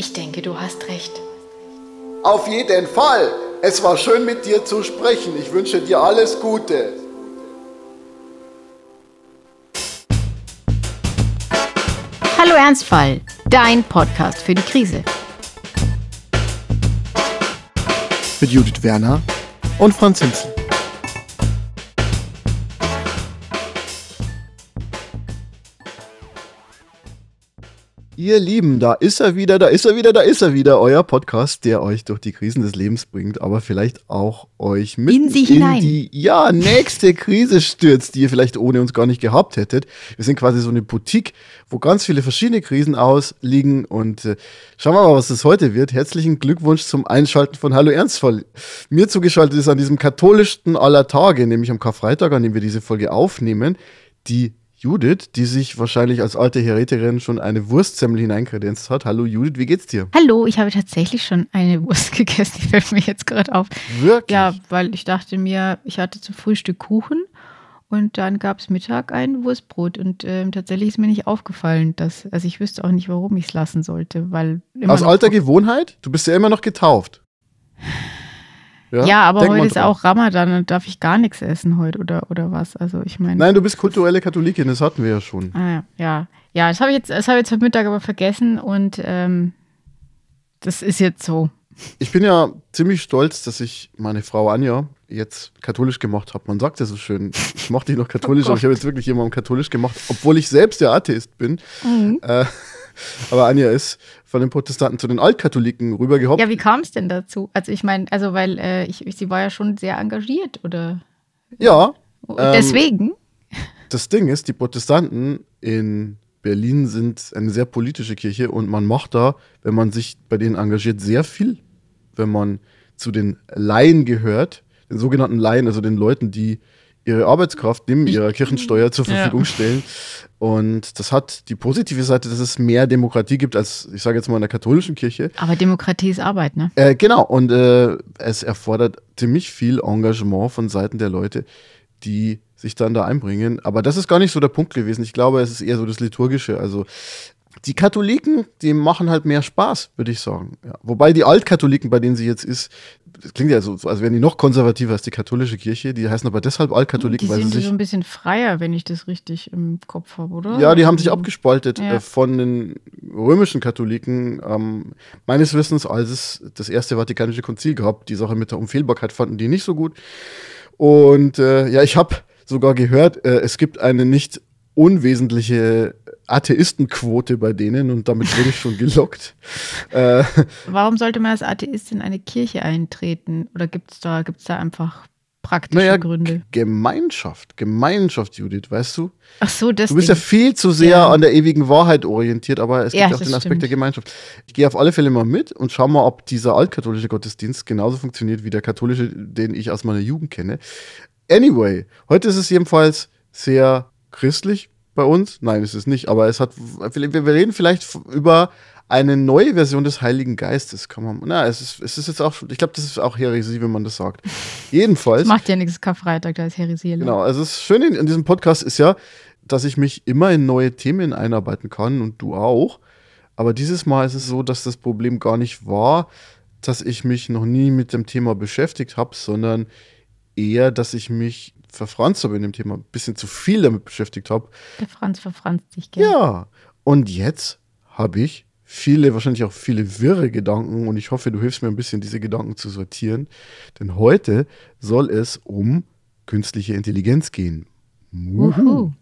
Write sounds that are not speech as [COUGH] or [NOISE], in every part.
Ich denke, du hast recht. Auf jeden Fall. Es war schön mit dir zu sprechen. Ich wünsche dir alles Gute. Hallo Ernstfall, dein Podcast für die Krise. Mit Judith Werner und Franz Hinzel. Ihr Lieben, da ist er wieder, da ist er wieder, da ist er wieder, euer Podcast, der euch durch die Krisen des Lebens bringt, aber vielleicht auch euch mit in, sich in die ja, nächste Krise stürzt, die ihr vielleicht ohne uns gar nicht gehabt hättet. Wir sind quasi so eine Boutique, wo ganz viele verschiedene Krisen ausliegen und äh, schauen wir mal, was das heute wird. Herzlichen Glückwunsch zum Einschalten von Hallo Ernstfall. Mir zugeschaltet ist an diesem katholischsten aller Tage, nämlich am Karfreitag, an dem wir diese Folge aufnehmen, die Judith, die sich wahrscheinlich als alte Heretikerin schon eine Wurstsemmel hineinkredenzt hat. Hallo Judith, wie geht's dir? Hallo, ich habe tatsächlich schon eine Wurst [LAUGHS] gegessen. Die fällt mir jetzt gerade auf. Wirklich? Ja, weil ich dachte mir, ich hatte zum Frühstück Kuchen und dann gab es Mittag ein Wurstbrot. Und ähm, tatsächlich ist mir nicht aufgefallen, dass, also ich wüsste auch nicht, warum ich es lassen sollte, weil. Aus alter Gewohnheit? Du bist ja immer noch getauft. Ja, ja aber Denk heute ist auch Ramadan und darf ich gar nichts essen heute oder, oder was? Also ich meine. Nein, du bist kulturelle Katholikin, das hatten wir ja schon. Ah, ja, ja. das habe ich jetzt, das habe ich jetzt heute Mittag aber vergessen und ähm, das ist jetzt so. Ich bin ja ziemlich stolz, dass ich meine Frau Anja jetzt katholisch gemacht habe. Man sagt ja so schön, ich mochte dich noch katholisch, [LAUGHS] oh aber ich habe jetzt wirklich jemanden katholisch gemacht, obwohl ich selbst ja Atheist bin. Mhm. Äh, aber Anja ist von den Protestanten zu den Altkatholiken rübergehoppt. Ja, wie kam es denn dazu? Also ich meine, also weil äh, ich, sie war ja schon sehr engagiert, oder? Ja. Deswegen. Ähm, das Ding ist, die Protestanten in Berlin sind eine sehr politische Kirche und man macht da, wenn man sich bei denen engagiert, sehr viel. Wenn man zu den Laien gehört, den sogenannten Laien, also den Leuten, die ihre Arbeitskraft neben ihrer Kirchensteuer zur Verfügung ja. stellen. Und das hat die positive Seite, dass es mehr Demokratie gibt als, ich sage jetzt mal, in der katholischen Kirche. Aber Demokratie ist Arbeit, ne? Äh, genau. Und äh, es erfordert ziemlich viel Engagement von Seiten der Leute, die sich dann da einbringen. Aber das ist gar nicht so der Punkt gewesen. Ich glaube, es ist eher so das Liturgische. Also die Katholiken, die machen halt mehr Spaß, würde ich sagen. Ja. Wobei die Altkatholiken, bei denen sie jetzt ist, das klingt ja so, als wären die noch konservativer als die katholische Kirche. Die heißen aber deshalb Altkatholiken, die weil sind sie sich so ein bisschen freier, wenn ich das richtig im Kopf habe, oder? Ja, die haben sich abgespaltet ja. äh, von den römischen Katholiken. Ähm, meines Wissens, als es das erste Vatikanische Konzil gab, die Sache mit der Unfehlbarkeit fanden die nicht so gut. Und äh, ja, ich habe sogar gehört, äh, es gibt eine nicht unwesentliche Atheistenquote bei denen und damit wurde ich schon gelockt. [LAUGHS] äh, Warum sollte man als Atheist in eine Kirche eintreten? Oder gibt es da, gibt's da einfach praktische naja, Gründe? Gemeinschaft, Gemeinschaft, Judith, weißt du? Ach so, das. Du bist ja viel zu sehr ja. an der ewigen Wahrheit orientiert, aber es gibt ja, auch den Aspekt stimmt. der Gemeinschaft. Ich gehe auf alle Fälle mal mit und schau mal, ob dieser altkatholische Gottesdienst genauso funktioniert wie der katholische, den ich aus meiner Jugend kenne. Anyway, heute ist es jedenfalls sehr christlich, bei uns? Nein, ist es nicht. Aber es hat, wir reden vielleicht über eine neue Version des Heiligen Geistes. Kann man, na, es ist, es ist jetzt auch, ich glaube, das ist auch Heresie, wenn man das sagt. [LAUGHS] Jedenfalls. Das macht ja nichts Karfreitag, da ist Heresie. Genau, also das Schöne in, in diesem Podcast ist ja, dass ich mich immer in neue Themen einarbeiten kann und du auch. Aber dieses Mal ist es so, dass das Problem gar nicht war, dass ich mich noch nie mit dem Thema beschäftigt habe, sondern eher, dass ich mich verfranst habe in dem Thema, ein bisschen zu viel damit beschäftigt habe. Der Franz verfranst sich gerne. Ja, und jetzt habe ich viele, wahrscheinlich auch viele wirre Gedanken und ich hoffe, du hilfst mir ein bisschen, diese Gedanken zu sortieren. Denn heute soll es um künstliche Intelligenz gehen. Uhu.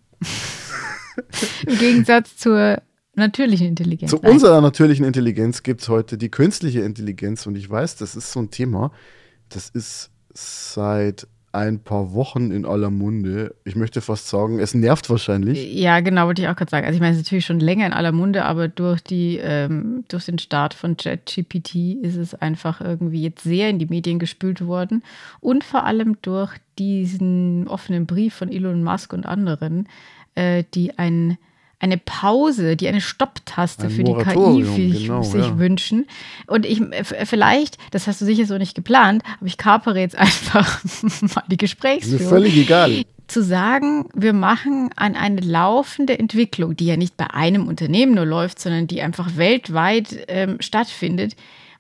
Im Gegensatz zur natürlichen Intelligenz. Zu unserer natürlichen Intelligenz gibt es heute die künstliche Intelligenz und ich weiß, das ist so ein Thema, das ist seit ein paar Wochen in aller Munde. Ich möchte fast sagen, es nervt wahrscheinlich. Ja, genau, wollte ich auch gerade sagen. Also ich meine, es ist natürlich schon länger in aller Munde, aber durch, die, ähm, durch den Start von ChatGPT ist es einfach irgendwie jetzt sehr in die Medien gespült worden. Und vor allem durch diesen offenen Brief von Elon Musk und anderen, äh, die ein eine Pause, die eine Stopptaste ein für Moratorium, die KI sich, genau, sich ja. wünschen. Und ich vielleicht, das hast du sicher so nicht geplant, aber ich kapere jetzt [LAUGHS] einfach mal die Gesprächsführung. Mir völlig egal. zu sagen, wir machen an eine laufende Entwicklung, die ja nicht bei einem Unternehmen nur läuft, sondern die einfach weltweit ähm, stattfindet,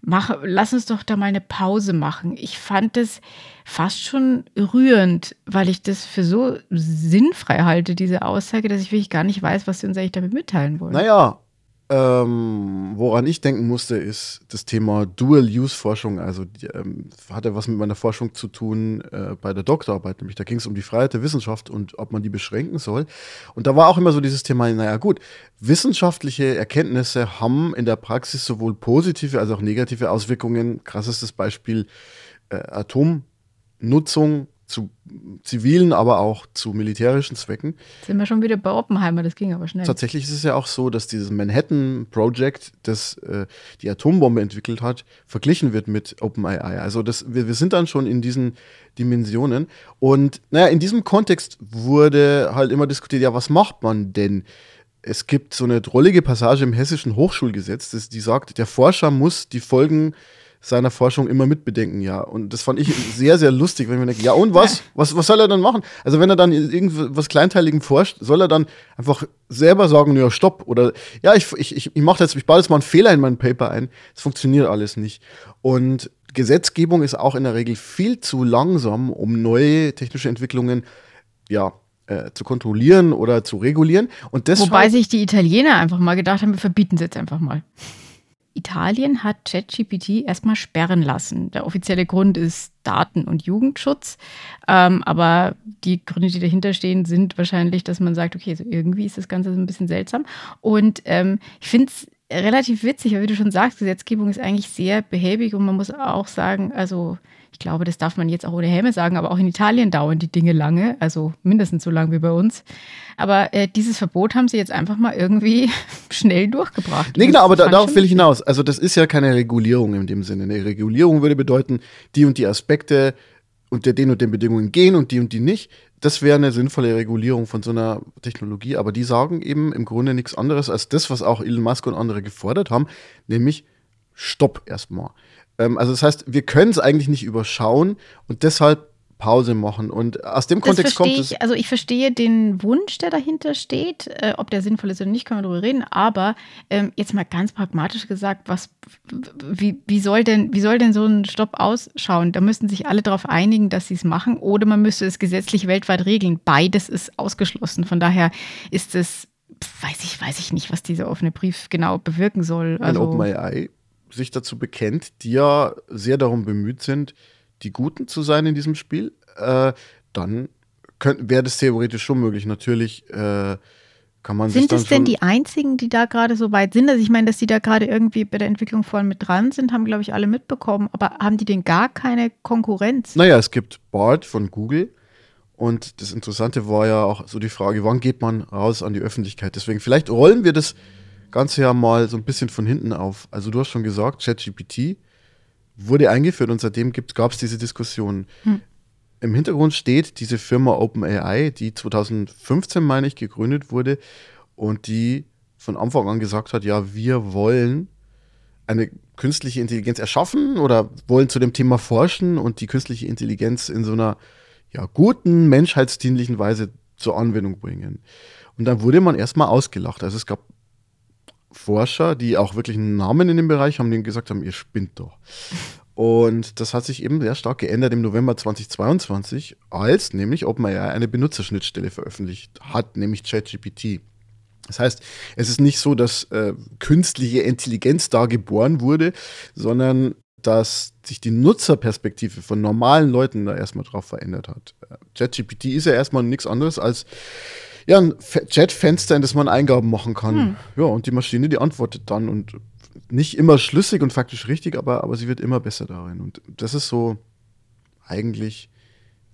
mach, lass uns doch da mal eine Pause machen. Ich fand das fast schon rührend, weil ich das für so sinnfrei halte, diese Aussage, dass ich wirklich gar nicht weiß, was sie uns eigentlich damit mitteilen wollen. Naja, ähm, woran ich denken musste, ist das Thema Dual-Use-Forschung. Also die, ähm, hatte was mit meiner Forschung zu tun äh, bei der Doktorarbeit, nämlich da ging es um die Freiheit der Wissenschaft und ob man die beschränken soll. Und da war auch immer so dieses Thema, naja gut, wissenschaftliche Erkenntnisse haben in der Praxis sowohl positive als auch negative Auswirkungen. Krassestes Beispiel äh, Atomnutzung zu zivilen, aber auch zu militärischen Zwecken. Sind wir schon wieder bei Oppenheimer, das ging aber schnell. Tatsächlich ist es ja auch so, dass dieses Manhattan Project, das äh, die Atombombe entwickelt hat, verglichen wird mit OpenAI. Also das, wir, wir sind dann schon in diesen Dimensionen. Und naja, in diesem Kontext wurde halt immer diskutiert, ja, was macht man denn? Es gibt so eine drollige Passage im hessischen Hochschulgesetz, das, die sagt, der Forscher muss die Folgen seiner Forschung immer mitbedenken, ja. Und das fand ich sehr, sehr lustig, wenn ich mir denke, ja und was? was? Was soll er dann machen? Also wenn er dann irgendwas Kleinteiligen forscht, soll er dann einfach selber sagen, ja, stopp. Oder ja, ich, ich, ich, mache jetzt, ich baue jetzt mal einen Fehler in mein Paper ein. Das funktioniert alles nicht. Und Gesetzgebung ist auch in der Regel viel zu langsam, um neue technische Entwicklungen, ja, äh, zu kontrollieren oder zu regulieren. Und deshalb, Wobei sich die Italiener einfach mal gedacht haben, wir verbieten es jetzt einfach mal. Italien hat ChatGPT erstmal sperren lassen. Der offizielle Grund ist Daten- und Jugendschutz. Ähm, aber die Gründe, die dahinter stehen, sind wahrscheinlich, dass man sagt, okay, so irgendwie ist das Ganze so ein bisschen seltsam. Und ähm, ich finde es relativ witzig, weil wie du schon sagst, Gesetzgebung ist eigentlich sehr behäbig und man muss auch sagen, also ich glaube, das darf man jetzt auch ohne Helme sagen, aber auch in Italien dauern die Dinge lange, also mindestens so lang wie bei uns. Aber äh, dieses Verbot haben sie jetzt einfach mal irgendwie [LAUGHS] schnell durchgebracht. Nee, genau, aber da, darauf will ich hinaus. Also das ist ja keine Regulierung in dem Sinne. Eine Regulierung würde bedeuten, die und die Aspekte unter den und den Bedingungen gehen und die und die nicht. Das wäre eine sinnvolle Regulierung von so einer Technologie. Aber die sagen eben im Grunde nichts anderes als das, was auch Elon Musk und andere gefordert haben, nämlich Stopp erstmal. Ähm, also das heißt, wir können es eigentlich nicht überschauen und deshalb Pause machen. Und aus dem Kontext kommt es. Also ich verstehe den Wunsch, der dahinter steht. Äh, ob der sinnvoll ist oder nicht, können wir darüber reden. Aber ähm, jetzt mal ganz pragmatisch gesagt, was, wie, wie, soll denn, wie soll denn so ein Stopp ausschauen? Da müssten sich alle darauf einigen, dass sie es machen. Oder man müsste es gesetzlich weltweit regeln. Beides ist ausgeschlossen. Von daher ist es, weiß ich, weiß ich nicht, was dieser offene Brief genau bewirken soll. Also, OpenAI sich dazu bekennt, die ja sehr darum bemüht sind, die Guten zu sein in diesem Spiel, äh, dann wäre das theoretisch schon möglich. Natürlich äh, kann man Sind es denn die einzigen, die da gerade so weit sind? Also ich meine, dass die da gerade irgendwie bei der Entwicklung voll mit dran sind, haben, glaube ich, alle mitbekommen. Aber haben die denn gar keine Konkurrenz? Naja, es gibt Bart von Google. Und das Interessante war ja auch so die Frage, wann geht man raus an die Öffentlichkeit? Deswegen, vielleicht rollen wir das Ganze ja mal so ein bisschen von hinten auf. Also du hast schon gesagt, ChatGPT wurde eingeführt und seitdem gab es diese Diskussion. Hm. Im Hintergrund steht diese Firma OpenAI, die 2015, meine ich, gegründet wurde und die von Anfang an gesagt hat, ja, wir wollen eine künstliche Intelligenz erschaffen oder wollen zu dem Thema forschen und die künstliche Intelligenz in so einer ja, guten, menschheitsdienlichen Weise zur Anwendung bringen. Und dann wurde man erstmal ausgelacht. Also es gab Forscher, die auch wirklich einen Namen in dem Bereich haben, die gesagt haben, ihr spinnt doch. Und das hat sich eben sehr stark geändert im November 2022, als nämlich OpenAI eine Benutzerschnittstelle veröffentlicht hat, nämlich ChatGPT. Das heißt, es ist nicht so, dass äh, künstliche Intelligenz da geboren wurde, sondern dass sich die Nutzerperspektive von normalen Leuten da erstmal drauf verändert hat. Äh, ChatGPT ist ja erstmal nichts anderes als ja, ein Chatfenster, in das man Eingaben machen kann. Hm. Ja, und die Maschine, die antwortet dann und nicht immer schlüssig und faktisch richtig, aber, aber sie wird immer besser darin. Und das ist so eigentlich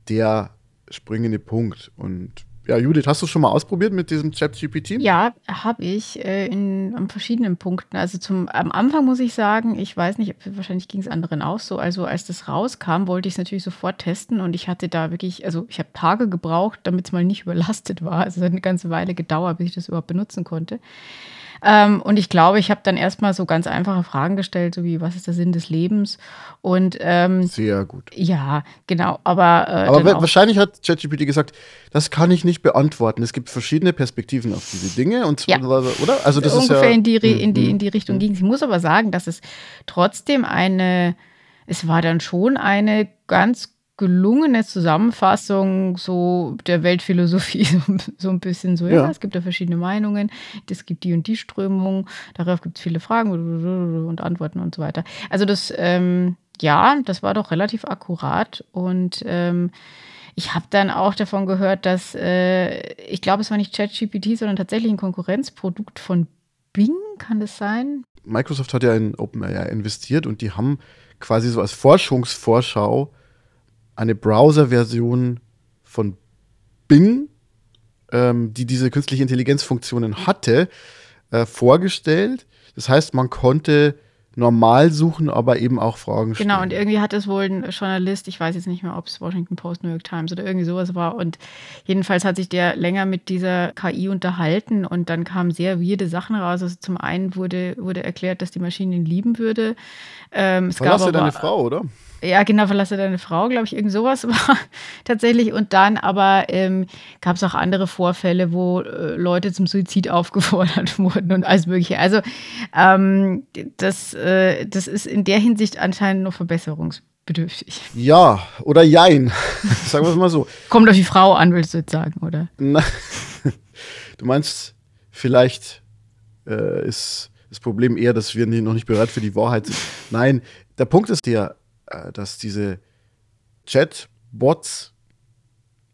der springende Punkt. Und ja, Judith, hast du schon mal ausprobiert mit diesem Chat-GPT? Ja, habe ich äh, in, an verschiedenen Punkten. Also zum, am Anfang muss ich sagen, ich weiß nicht, wahrscheinlich ging es anderen auch so. Also als das rauskam, wollte ich es natürlich sofort testen und ich hatte da wirklich, also ich habe Tage gebraucht, damit es mal nicht überlastet war. Also es hat eine ganze Weile gedauert, bis ich das überhaupt benutzen konnte. Ähm, und ich glaube, ich habe dann erstmal so ganz einfache Fragen gestellt, so wie, was ist der Sinn des Lebens? Und ähm, sehr gut. Ja, genau. Aber, äh, aber wahrscheinlich hat ChatGPT gesagt, das kann ich nicht beantworten. Es gibt verschiedene Perspektiven auf diese Dinge und ja. oder? Also das ungefähr ist ja, in die, in die, hm, in die Richtung hm. ging. Ich muss aber sagen, dass es trotzdem eine, es war dann schon eine ganz gelungene Zusammenfassung so der Weltphilosophie, [LAUGHS] so, ein bisschen so, ja. ja. es gibt ja verschiedene Meinungen, es gibt die und die Strömung, darauf gibt es viele Fragen und Antworten und so weiter. Also das, ähm, ja, das war doch relativ akkurat und ähm, ich habe dann auch davon gehört, dass, äh, ich glaube, es war nicht ChatGPT, sondern tatsächlich ein Konkurrenzprodukt von Bing, kann das sein? Microsoft hat ja in OpenAI investiert und die haben quasi so als Forschungsvorschau eine Browser-Version von Bing, ähm, die diese künstliche Intelligenzfunktionen hatte, äh, vorgestellt. Das heißt, man konnte normal suchen, aber eben auch Fragen stellen. Genau, und irgendwie hat es wohl ein Journalist, ich weiß jetzt nicht mehr, ob es Washington Post, New York Times oder irgendwie sowas war. Und jedenfalls hat sich der länger mit dieser KI unterhalten und dann kamen sehr weirde Sachen raus. Also zum einen wurde, wurde erklärt, dass die Maschine ihn lieben würde. Ähm, es Verlasse gab aber, deine Frau, oder? Ja, genau, verlasse deine Frau, glaube ich, irgend sowas [LAUGHS] war tatsächlich. Und dann aber ähm, gab es auch andere Vorfälle, wo äh, Leute zum Suizid [LAUGHS] aufgefordert wurden und alles Mögliche. Also ähm, das, äh, das ist in der Hinsicht anscheinend noch verbesserungsbedürftig. Ja, oder jein. [LAUGHS] Sagen wir es mal so. Kommt auf die Frau an, willst du jetzt sagen, oder? Na, du meinst, vielleicht äh, ist das Problem eher, dass wir noch nicht bereit für die Wahrheit sind. Nein, der Punkt ist der, dass diese Chatbots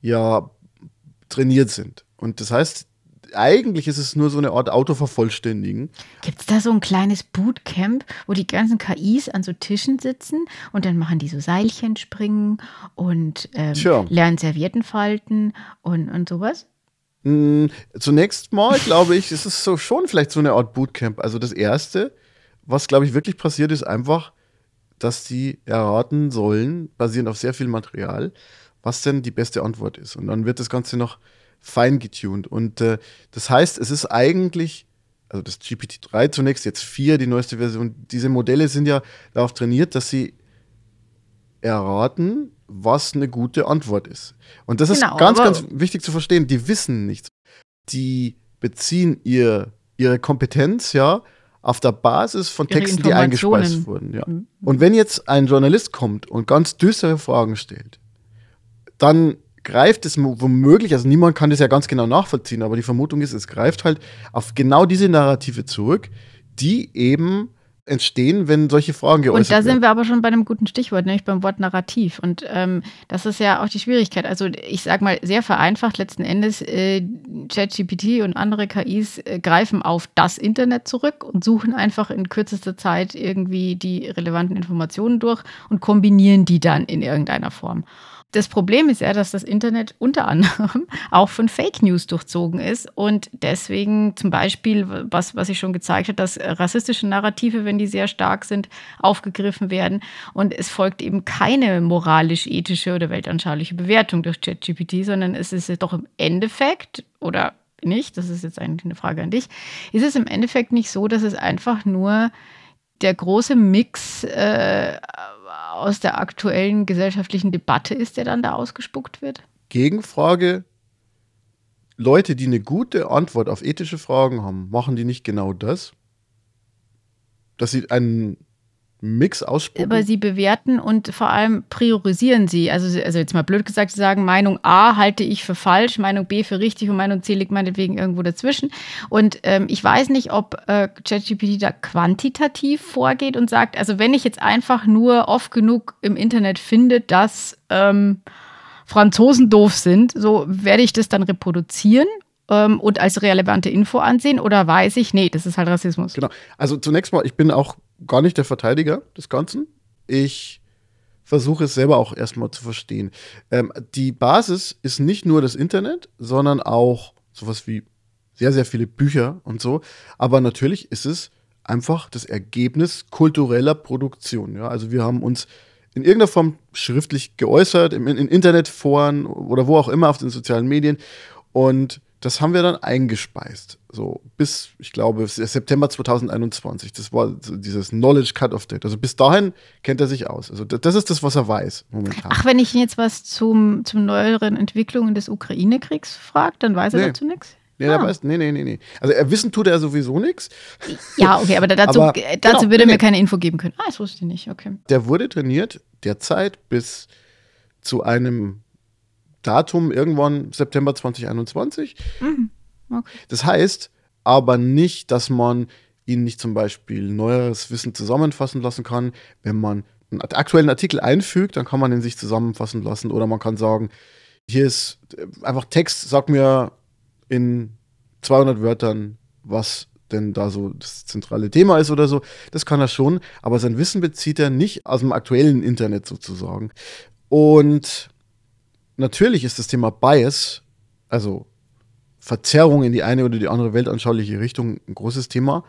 ja trainiert sind. Und das heißt, eigentlich ist es nur so eine Art Autovervollständigen. Gibt es da so ein kleines Bootcamp, wo die ganzen KIs an so Tischen sitzen und dann machen die so Seilchen springen und ähm, lernen Servietten falten und, und sowas? Mm, zunächst mal glaube ich, ist es so schon vielleicht so eine Art Bootcamp. Also das Erste, was glaube ich wirklich passiert, ist einfach, dass die erraten sollen, basierend auf sehr viel Material, was denn die beste Antwort ist. Und dann wird das Ganze noch fein getuned. Und äh, das heißt, es ist eigentlich, also das GPT-3 zunächst, jetzt 4, die neueste Version, diese Modelle sind ja darauf trainiert, dass sie erraten, was eine gute Antwort ist. Und das genau, ist ganz, ganz wichtig zu verstehen. Die wissen nichts. Die beziehen ihr, ihre Kompetenz, ja, auf der Basis von Texten, die eingespeist wurden. Ja. Mhm. Und wenn jetzt ein Journalist kommt und ganz düstere Fragen stellt, dann greift es womöglich, also niemand kann das ja ganz genau nachvollziehen, aber die Vermutung ist, es greift halt auf genau diese Narrative zurück, die eben entstehen, wenn solche Fragen geäußert werden. Und da sind wir aber schon bei einem guten Stichwort, nämlich beim Wort Narrativ. Und ähm, das ist ja auch die Schwierigkeit. Also ich sage mal sehr vereinfacht, letzten Endes, äh, ChatGPT und andere KIs äh, greifen auf das Internet zurück und suchen einfach in kürzester Zeit irgendwie die relevanten Informationen durch und kombinieren die dann in irgendeiner Form. Das Problem ist ja, dass das Internet unter anderem [LAUGHS] auch von Fake News durchzogen ist und deswegen zum Beispiel, was, was ich schon gezeigt habe, dass rassistische Narrative, wenn die sehr stark sind, aufgegriffen werden und es folgt eben keine moralisch-ethische oder weltanschauliche Bewertung durch ChatGPT, sondern es ist doch im Endeffekt oder nicht, das ist jetzt eigentlich eine Frage an dich, ist es im Endeffekt nicht so, dass es einfach nur der große Mix äh, aus der aktuellen gesellschaftlichen Debatte ist, der dann da ausgespuckt wird? Gegenfrage. Leute, die eine gute Antwort auf ethische Fragen haben, machen die nicht genau das? Dass sie einen Mix ausspucken. Aber sie bewerten und vor allem priorisieren sie. Also, also jetzt mal blöd gesagt, sie sagen, Meinung A halte ich für falsch, Meinung B für richtig und Meinung C liegt meinetwegen irgendwo dazwischen. Und ähm, ich weiß nicht, ob äh, ChatGPT da quantitativ vorgeht und sagt, also wenn ich jetzt einfach nur oft genug im Internet finde, dass ähm, Franzosen doof sind, so werde ich das dann reproduzieren ähm, und als relevante Info ansehen oder weiß ich, nee, das ist halt Rassismus. Genau. Also zunächst mal, ich bin auch gar nicht der Verteidiger des Ganzen. Ich versuche es selber auch erstmal zu verstehen. Ähm, die Basis ist nicht nur das Internet, sondern auch sowas wie sehr, sehr viele Bücher und so. Aber natürlich ist es einfach das Ergebnis kultureller Produktion. Ja? Also wir haben uns in irgendeiner Form schriftlich geäußert, im, in Internetforen oder wo auch immer auf den sozialen Medien. Und das haben wir dann eingespeist. So bis, ich glaube, September 2021. Das war so dieses Knowledge Cut-Off Date. Also bis dahin kennt er sich aus. Also das ist das, was er weiß momentan. Ach, wenn ich ihn jetzt was zum, zum neueren Entwicklungen des Ukraine-Kriegs frage, dann weiß er nee. dazu nichts? Nee, ah. weiß, nee, nee, nee, nee. Also er wissen tut er sowieso nichts. Ja, okay, aber [LAUGHS] dazu, aber, dazu genau, würde er nee, mir keine Info geben können. Ah, das wusste ich nicht, okay. Der wurde trainiert derzeit bis zu einem Datum irgendwann September 2021. Mhm. Okay. Das heißt aber nicht, dass man ihn nicht zum Beispiel neueres Wissen zusammenfassen lassen kann. Wenn man einen aktuellen Artikel einfügt, dann kann man ihn sich zusammenfassen lassen oder man kann sagen, hier ist einfach Text, sag mir in 200 Wörtern, was denn da so das zentrale Thema ist oder so. Das kann er schon, aber sein Wissen bezieht er nicht aus dem aktuellen Internet sozusagen. Und natürlich ist das Thema Bias, also Verzerrung in die eine oder die andere weltanschauliche Richtung, ein großes Thema,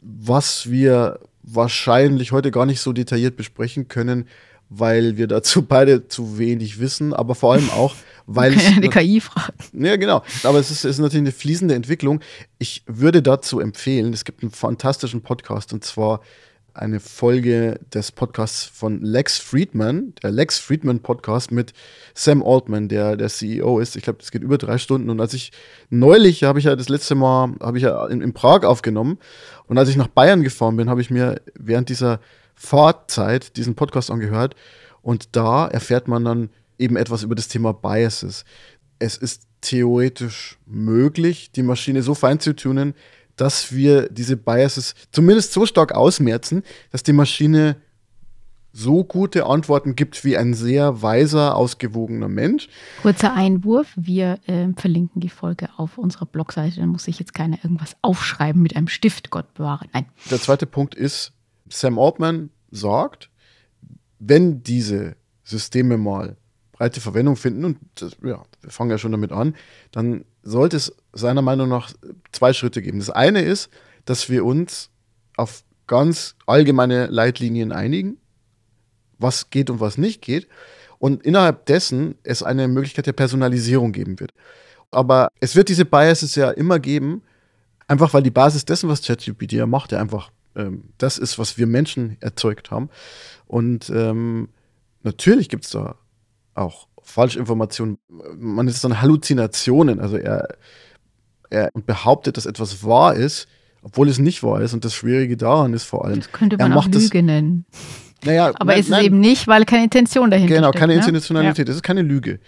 was wir wahrscheinlich heute gar nicht so detailliert besprechen können, weil wir dazu [LAUGHS] beide zu wenig wissen, aber vor allem auch, [LAUGHS] weil. die [LAUGHS] KI fragen. Ja, genau. Aber es ist, es ist natürlich eine fließende Entwicklung. Ich würde dazu empfehlen, es gibt einen fantastischen Podcast und zwar eine Folge des Podcasts von Lex Friedman, der Lex Friedman Podcast mit Sam Altman, der der CEO ist. Ich glaube, das geht über drei Stunden. Und als ich neulich, habe ich ja das letzte Mal, habe ich ja in, in, Prag aufgenommen. Und als ich nach Bayern gefahren bin, habe ich mir während dieser Fahrzeit diesen Podcast angehört. Und da erfährt man dann eben etwas über das Thema Biases. Es ist theoretisch möglich, die Maschine so fein zu tunen, dass wir diese Biases zumindest so stark ausmerzen, dass die Maschine so gute Antworten gibt wie ein sehr weiser, ausgewogener Mensch. Kurzer Einwurf, wir äh, verlinken die Folge auf unserer Blogseite, dann muss sich jetzt keiner irgendwas aufschreiben mit einem Stift, Gott bewahre. Nein. Der zweite Punkt ist, Sam Altman sagt, wenn diese Systeme mal breite Verwendung finden, und das, ja, wir fangen ja schon damit an, dann sollte es seiner Meinung nach zwei Schritte geben. Das eine ist, dass wir uns auf ganz allgemeine Leitlinien einigen, was geht und was nicht geht. Und innerhalb dessen es eine Möglichkeit der Personalisierung geben wird. Aber es wird diese Biases ja immer geben, einfach weil die Basis dessen, was ChatGPT ja macht, ja einfach ähm, das ist, was wir Menschen erzeugt haben. Und ähm, natürlich gibt es da auch Falschinformationen. Man ist dann Halluzinationen. Also er, er behauptet, dass etwas wahr ist, obwohl es nicht wahr ist. Und das Schwierige daran ist vor allem. Das könnte man auch Lüge das, nennen. Naja, aber nein, ist es nein, eben nicht, weil keine Intention dahinter genau, steckt. Genau, keine ne? Intentionalität. Das ist keine Lüge.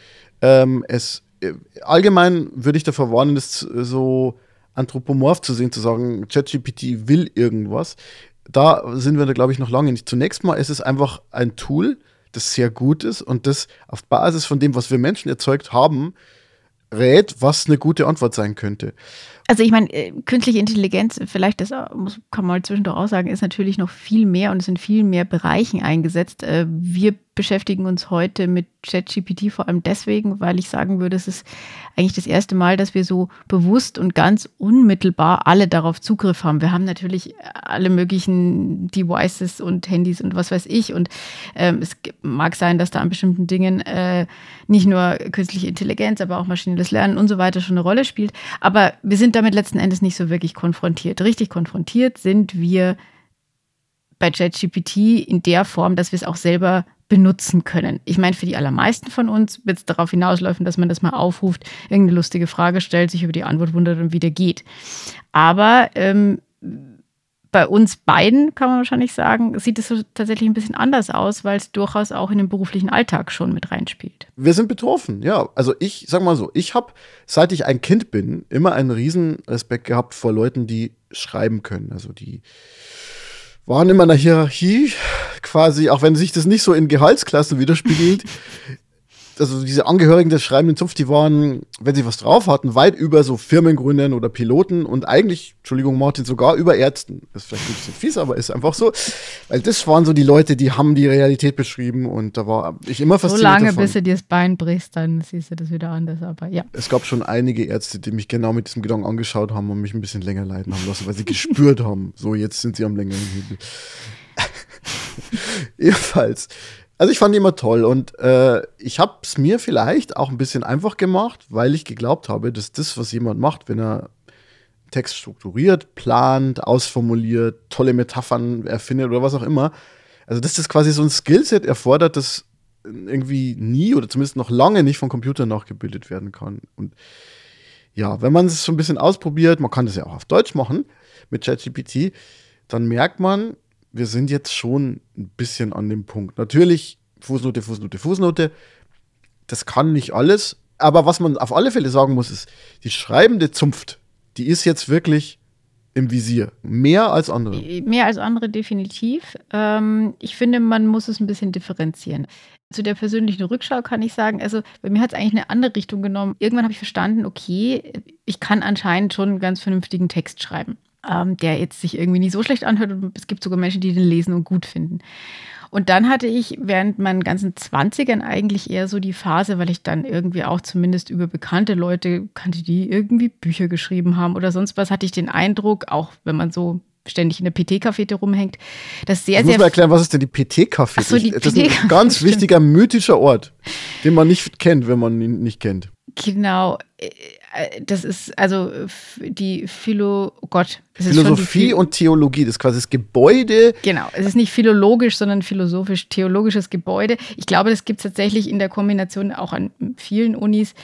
Ähm, es, äh, allgemein würde ich davor warnen, das so anthropomorph zu sehen, zu sagen, ChatGPT will irgendwas. Da sind wir, glaube ich, noch lange nicht. Zunächst mal ist es einfach ein Tool, das sehr gut ist und das auf Basis von dem, was wir Menschen erzeugt haben, rät, was eine gute Antwort sein könnte. Also ich meine, äh, künstliche Intelligenz, vielleicht das muss, kann man zwischendurch auch sagen, ist natürlich noch viel mehr und ist in viel mehr Bereichen eingesetzt. Äh, wir beschäftigen uns heute mit ChatGPT vor allem deswegen, weil ich sagen würde, es ist eigentlich das erste Mal, dass wir so bewusst und ganz unmittelbar alle darauf Zugriff haben. Wir haben natürlich alle möglichen Devices und Handys und was weiß ich. Und ähm, es mag sein, dass da an bestimmten Dingen äh, nicht nur künstliche Intelligenz, aber auch maschinelles Lernen und so weiter schon eine Rolle spielt. Aber wir sind damit letzten Endes nicht so wirklich konfrontiert. Richtig konfrontiert sind wir bei ChatGPT in der Form, dass wir es auch selber benutzen können. Ich meine, für die allermeisten von uns wird es darauf hinauslaufen, dass man das mal aufruft, irgendeine lustige Frage stellt, sich über die Antwort wundert und wieder geht. Aber ähm, bei uns beiden kann man wahrscheinlich sagen, sieht es so tatsächlich ein bisschen anders aus, weil es durchaus auch in den beruflichen Alltag schon mit reinspielt. Wir sind betroffen, ja. Also ich sag mal so, ich habe, seit ich ein Kind bin, immer einen riesen Respekt gehabt vor Leuten, die schreiben können. Also die waren in meiner Hierarchie quasi, auch wenn sich das nicht so in Gehaltsklassen widerspiegelt, [LAUGHS] also diese Angehörigen des schreibenden Zunft, die waren, wenn sie was drauf hatten, weit über so Firmengründern oder Piloten und eigentlich, Entschuldigung Martin, sogar über Ärzten. Das ist vielleicht ein bisschen fies, aber ist einfach so. Weil das waren so die Leute, die haben die Realität beschrieben und da war ich immer fasziniert So lange, davon. bis du dir das Bein brichst, dann siehst du das wieder anders, aber ja. Es gab schon einige Ärzte, die mich genau mit diesem Gedanken angeschaut haben und mich ein bisschen länger leiden haben lassen, weil sie gespürt [LAUGHS] haben, so jetzt sind sie am längeren Hebel. [LAUGHS] Ebenfalls Also ich fand die immer toll und äh, ich habe es mir vielleicht auch ein bisschen einfach gemacht, weil ich geglaubt habe, dass das, was jemand macht, wenn er Text strukturiert, plant, ausformuliert, tolle Metaphern erfindet oder was auch immer, also dass das quasi so ein Skillset erfordert, das irgendwie nie oder zumindest noch lange nicht vom Computer nachgebildet werden kann. Und ja, wenn man es so ein bisschen ausprobiert, man kann das ja auch auf Deutsch machen mit ChatGPT, dann merkt man, wir sind jetzt schon ein bisschen an dem Punkt. Natürlich, Fußnote, Fußnote, Fußnote, das kann nicht alles. Aber was man auf alle Fälle sagen muss, ist, die schreibende Zunft, die ist jetzt wirklich im Visier. Mehr als andere. Mehr als andere definitiv. Ähm, ich finde, man muss es ein bisschen differenzieren. Zu der persönlichen Rückschau kann ich sagen, also bei mir hat es eigentlich eine andere Richtung genommen. Irgendwann habe ich verstanden, okay, ich kann anscheinend schon einen ganz vernünftigen Text schreiben ähm, der jetzt sich irgendwie nicht so schlecht anhört. Und es gibt sogar Menschen, die den lesen und gut finden. Und dann hatte ich während meinen ganzen Zwanzigern eigentlich eher so die Phase, weil ich dann irgendwie auch zumindest über bekannte Leute kannte, die irgendwie Bücher geschrieben haben oder sonst was, hatte ich den Eindruck, auch wenn man so ständig in der PT-Cafete rumhängt, dass sehr, ich sehr. muss mal erklären, was ist denn die PT-Cafete? So, das ist ein [LAUGHS] ganz wichtiger mythischer Ort, den man nicht kennt, wenn man ihn nicht kennt. Genau. Äh, das ist also die Philo, oh Gott. Philosophie und Theologie, das ist quasi das Gebäude. Genau, es ist nicht philologisch, sondern philosophisch-theologisches Gebäude. Ich glaube, das gibt es tatsächlich in der Kombination auch an vielen Unis.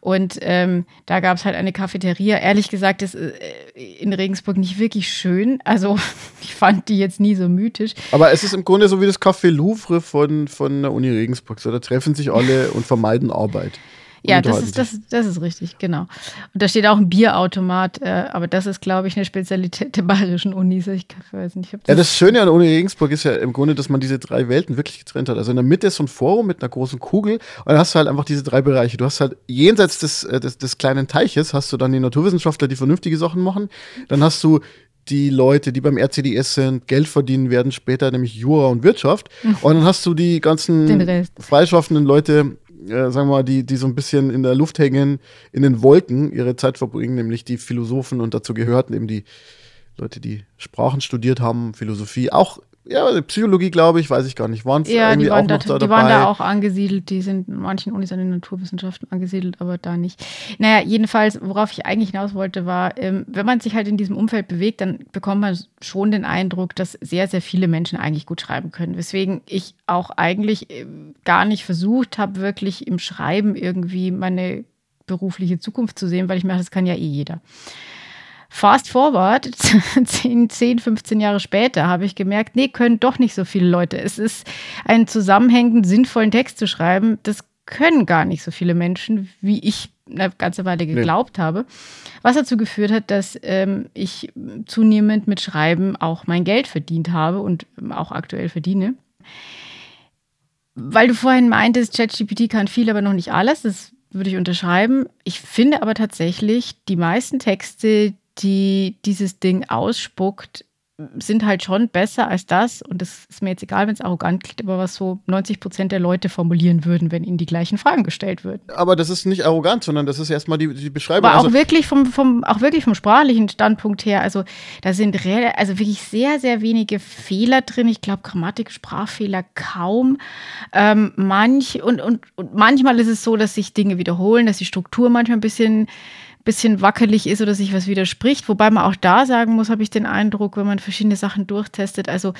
Und ähm, da gab es halt eine Cafeteria. Ehrlich gesagt, das ist äh, in Regensburg nicht wirklich schön. Also [LAUGHS] ich fand die jetzt nie so mythisch. Aber es ist im Grunde so wie das Café Louvre von, von der Uni Regensburg. So, da treffen sich alle und vermeiden Arbeit. Ja, das ist, das, das ist richtig, genau. Und da steht auch ein Bierautomat, äh, aber das ist, glaube ich, eine Spezialität der bayerischen Unis. Ich weiß nicht. Das ja, das Schöne an der Uni Regensburg ist ja im Grunde, dass man diese drei Welten wirklich getrennt hat. Also in der Mitte ist so ein Forum mit einer großen Kugel und dann hast du halt einfach diese drei Bereiche. Du hast halt jenseits des, äh, des, des kleinen Teiches hast du dann die Naturwissenschaftler, die vernünftige Sachen machen. Dann hast du die Leute, die beim RCDS sind, Geld verdienen werden später, nämlich Jura und Wirtschaft. Mhm. Und dann hast du die ganzen freischaffenden Leute, äh, sagen wir mal, die, die so ein bisschen in der Luft hängen, in den Wolken ihre Zeit verbringen, nämlich die Philosophen und dazu gehörten eben die Leute, die Sprachen studiert haben, Philosophie, auch ja, Psychologie, glaube ich, weiß ich gar nicht. Waren ja, die waren, da, da die waren da auch angesiedelt. Die sind in manchen Unis an den Naturwissenschaften angesiedelt, aber da nicht. Naja, jedenfalls, worauf ich eigentlich hinaus wollte, war, ähm, wenn man sich halt in diesem Umfeld bewegt, dann bekommt man schon den Eindruck, dass sehr, sehr viele Menschen eigentlich gut schreiben können. Weswegen ich auch eigentlich äh, gar nicht versucht habe, wirklich im Schreiben irgendwie meine berufliche Zukunft zu sehen, weil ich mir das kann ja eh jeder. Fast forward, 10, 10, 15 Jahre später, habe ich gemerkt, nee, können doch nicht so viele Leute. Es ist einen zusammenhängenden, sinnvollen Text zu schreiben, das können gar nicht so viele Menschen, wie ich eine ganze Weile geglaubt nee. habe. Was dazu geführt hat, dass ähm, ich zunehmend mit Schreiben auch mein Geld verdient habe und auch aktuell verdiene. Weil du vorhin meintest, ChatGPT kann viel, aber noch nicht alles. Das würde ich unterschreiben. Ich finde aber tatsächlich, die meisten Texte, die dieses Ding ausspuckt, sind halt schon besser als das, und das ist mir jetzt egal, wenn es arrogant klingt, aber was so 90 Prozent der Leute formulieren würden, wenn ihnen die gleichen Fragen gestellt würden. Aber das ist nicht arrogant, sondern das ist erstmal die, die Beschreibung. Aber auch, also wirklich vom, vom, auch wirklich vom sprachlichen Standpunkt her, also da sind also wirklich sehr, sehr wenige Fehler drin. Ich glaube, Grammatik, Sprachfehler kaum. Ähm, manch, und, und, und manchmal ist es so, dass sich Dinge wiederholen, dass die Struktur manchmal ein bisschen bisschen wackelig ist oder sich was widerspricht. Wobei man auch da sagen muss, habe ich den Eindruck, wenn man verschiedene Sachen durchtestet, also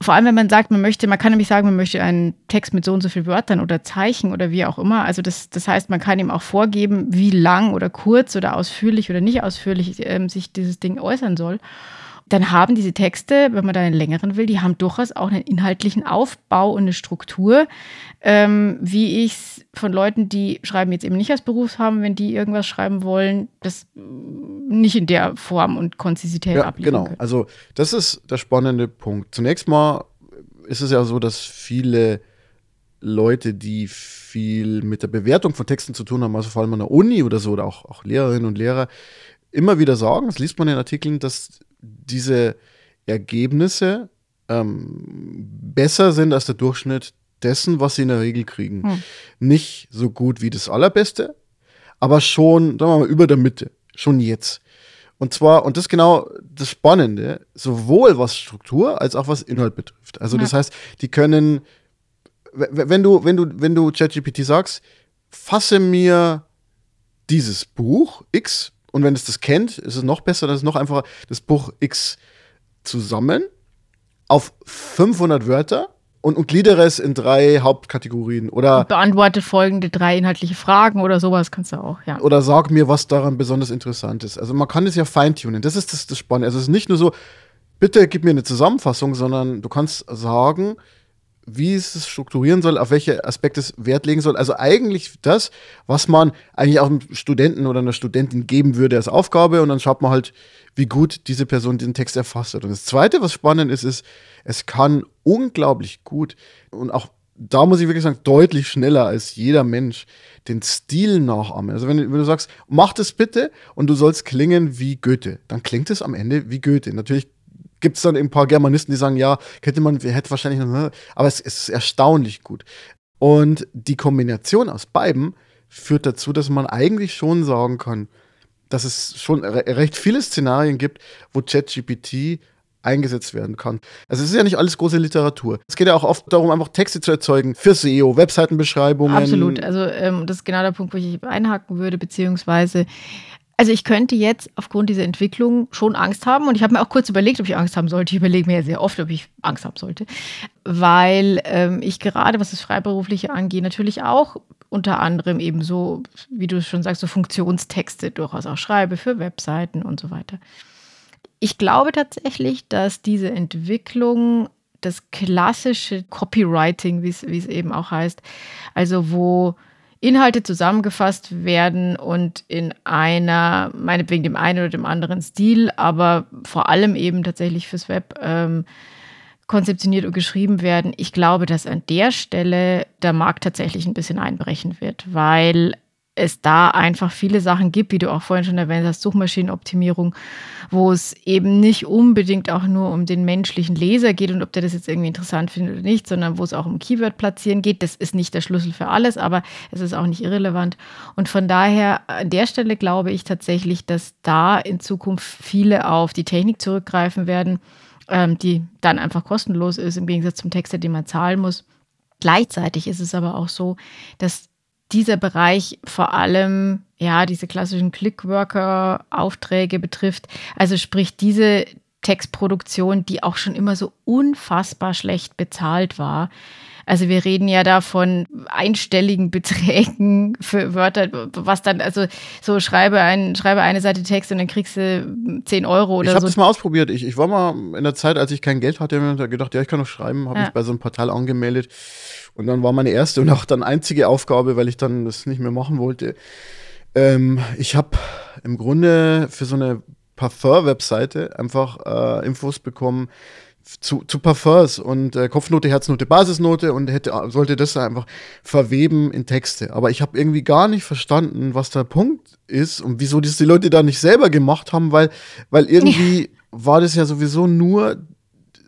vor allem, wenn man sagt, man möchte, man kann nämlich sagen, man möchte einen Text mit so und so vielen Wörtern oder Zeichen oder wie auch immer. Also das, das heißt, man kann ihm auch vorgeben, wie lang oder kurz oder ausführlich oder nicht ausführlich ähm, sich dieses Ding äußern soll dann haben diese Texte, wenn man da einen längeren will, die haben durchaus auch einen inhaltlichen Aufbau und eine Struktur, ähm, wie ich es von Leuten, die schreiben jetzt eben nicht als Beruf haben, wenn die irgendwas schreiben wollen, das nicht in der Form und Konzisität ja, abliefern Genau, können. also das ist der spannende Punkt. Zunächst mal ist es ja so, dass viele Leute, die viel mit der Bewertung von Texten zu tun haben, also vor allem an der Uni oder so, oder auch, auch Lehrerinnen und Lehrer, immer wieder sagen, das liest man in Artikeln, dass diese Ergebnisse ähm, besser sind als der Durchschnitt dessen, was sie in der Regel kriegen. Hm. Nicht so gut wie das Allerbeste, aber schon, sagen wir mal, über der Mitte. Schon jetzt. Und zwar, und das ist genau das Spannende, sowohl was Struktur als auch was Inhalt betrifft. Also, ja. das heißt, die können wenn du, wenn du, wenn du ChatGPT sagst, fasse mir dieses Buch X und wenn es das kennt, ist es noch besser, dann ist es noch einfacher, das Buch X zusammen auf 500 Wörter und, und gliedere es in drei Hauptkategorien. Oder beantworte folgende drei inhaltliche Fragen oder sowas kannst du auch, ja. Oder sag mir, was daran besonders interessant ist. Also man kann es ja feintunen. Das ist das, das Spannende. Also es ist nicht nur so, bitte gib mir eine Zusammenfassung, sondern du kannst sagen, wie es es strukturieren soll, auf welche Aspekte es Wert legen soll. Also eigentlich das, was man eigentlich auch einem Studenten oder einer Studentin geben würde als Aufgabe und dann schaut man halt, wie gut diese Person den Text erfasst hat. Und das Zweite, was spannend ist, ist, es kann unglaublich gut und auch da muss ich wirklich sagen, deutlich schneller als jeder Mensch den Stil nachahmen. Also wenn, wenn, du sagst, mach das bitte und du sollst klingen wie Goethe, dann klingt es am Ende wie Goethe. Natürlich gibt es dann ein paar Germanisten, die sagen, ja, hätte man, hätte wahrscheinlich noch, ne, aber es, es ist erstaunlich gut. Und die Kombination aus beiden führt dazu, dass man eigentlich schon sagen kann, dass es schon re recht viele Szenarien gibt, wo ChatGPT eingesetzt werden kann. Also es ist ja nicht alles große Literatur. Es geht ja auch oft darum, einfach Texte zu erzeugen für SEO, Webseitenbeschreibungen. Absolut. Also ähm, das ist genau der Punkt, wo ich einhaken würde, beziehungsweise also ich könnte jetzt aufgrund dieser Entwicklung schon Angst haben und ich habe mir auch kurz überlegt, ob ich Angst haben sollte. Ich überlege mir ja sehr oft, ob ich Angst haben sollte, weil ähm, ich gerade, was das Freiberufliche angeht, natürlich auch unter anderem eben so, wie du schon sagst, so Funktionstexte durchaus auch schreibe für Webseiten und so weiter. Ich glaube tatsächlich, dass diese Entwicklung das klassische Copywriting, wie es eben auch heißt, also wo Inhalte zusammengefasst werden und in einer, meinetwegen dem einen oder dem anderen Stil, aber vor allem eben tatsächlich fürs Web ähm, konzeptioniert und geschrieben werden. Ich glaube, dass an der Stelle der Markt tatsächlich ein bisschen einbrechen wird, weil es da einfach viele Sachen gibt, wie du auch vorhin schon erwähnt hast, Suchmaschinenoptimierung, wo es eben nicht unbedingt auch nur um den menschlichen Leser geht und ob der das jetzt irgendwie interessant findet oder nicht, sondern wo es auch um Keyword platzieren geht. Das ist nicht der Schlüssel für alles, aber es ist auch nicht irrelevant. Und von daher, an der Stelle glaube ich tatsächlich, dass da in Zukunft viele auf die Technik zurückgreifen werden, ähm, die dann einfach kostenlos ist, im Gegensatz zum Text, den man zahlen muss. Gleichzeitig ist es aber auch so, dass dieser Bereich vor allem ja diese klassischen Clickworker-Aufträge betrifft. Also sprich diese Textproduktion, die auch schon immer so unfassbar schlecht bezahlt war. Also wir reden ja da von einstelligen [LAUGHS] Beträgen für Wörter, was dann, also so schreibe, ein, schreibe eine Seite Text und dann kriegst du 10 Euro oder ich so. Ich habe das mal ausprobiert. Ich, ich war mal in der Zeit, als ich kein Geld hatte, gedacht, ja, ich kann noch schreiben, habe ja. mich bei so einem Portal angemeldet. Und dann war meine erste und auch dann einzige Aufgabe, weil ich dann das nicht mehr machen wollte. Ähm, ich habe im Grunde für so eine Parfum-Webseite einfach äh, Infos bekommen zu, zu Parfums und äh, Kopfnote, Herznote, Basisnote und hätte, sollte das einfach verweben in Texte. Aber ich habe irgendwie gar nicht verstanden, was der Punkt ist und wieso das die Leute da nicht selber gemacht haben, weil, weil irgendwie war das ja sowieso nur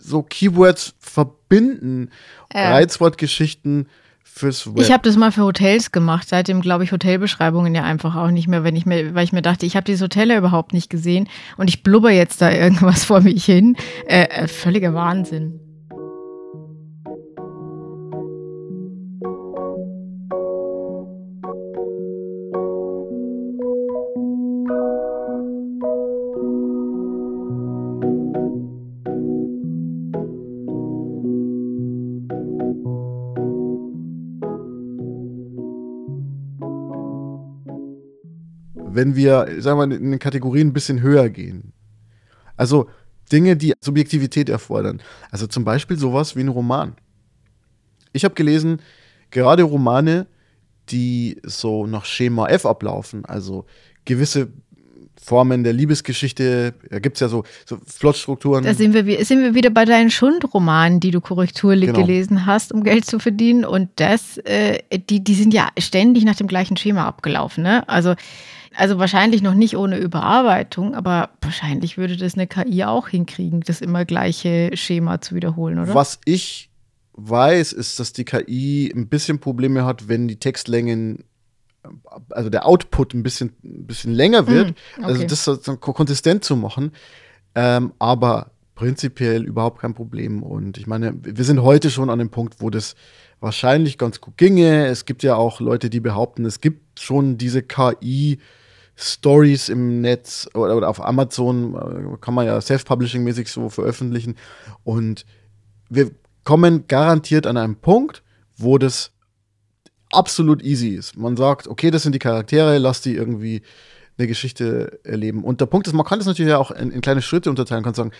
so Keywords verbinden, ja. Reizwortgeschichten fürs Web. Ich habe das mal für Hotels gemacht. Seitdem glaube ich Hotelbeschreibungen ja einfach auch nicht mehr, wenn ich mir, weil ich mir dachte, ich habe dieses Hotel ja überhaupt nicht gesehen und ich blubber jetzt da irgendwas [LAUGHS] vor mich hin. Äh, äh, völliger Wahnsinn. Wenn wir, sagen wir, in den Kategorien ein bisschen höher gehen. Also Dinge, die Subjektivität erfordern. Also zum Beispiel sowas wie ein Roman. Ich habe gelesen, gerade Romane, die so nach Schema F ablaufen, also gewisse Formen der Liebesgeschichte, da gibt es ja so, so Flottstrukturen. Da sind wir, sind wir wieder bei deinen Schundromanen, die du korrekturlich genau. gelesen hast, um Geld zu verdienen. Und das, äh, die, die sind ja ständig nach dem gleichen Schema abgelaufen. Ne? Also also wahrscheinlich noch nicht ohne Überarbeitung, aber wahrscheinlich würde das eine KI auch hinkriegen, das immer gleiche Schema zu wiederholen, oder? Was ich weiß, ist, dass die KI ein bisschen Probleme hat, wenn die Textlängen, also der Output ein bisschen, ein bisschen länger wird. Mm, okay. Also das konsistent zu machen. Ähm, aber prinzipiell überhaupt kein Problem. Und ich meine, wir sind heute schon an dem Punkt, wo das wahrscheinlich ganz gut ginge. Es gibt ja auch Leute, die behaupten, es gibt schon diese KI. Stories im Netz oder, auf Amazon äh, kann man ja self-publishing-mäßig so veröffentlichen. Und wir kommen garantiert an einen Punkt, wo das absolut easy ist. Man sagt, okay, das sind die Charaktere, lass die irgendwie eine Geschichte erleben. Und der Punkt ist, man kann das natürlich auch in, in kleine Schritte unterteilen. Man kann sagen,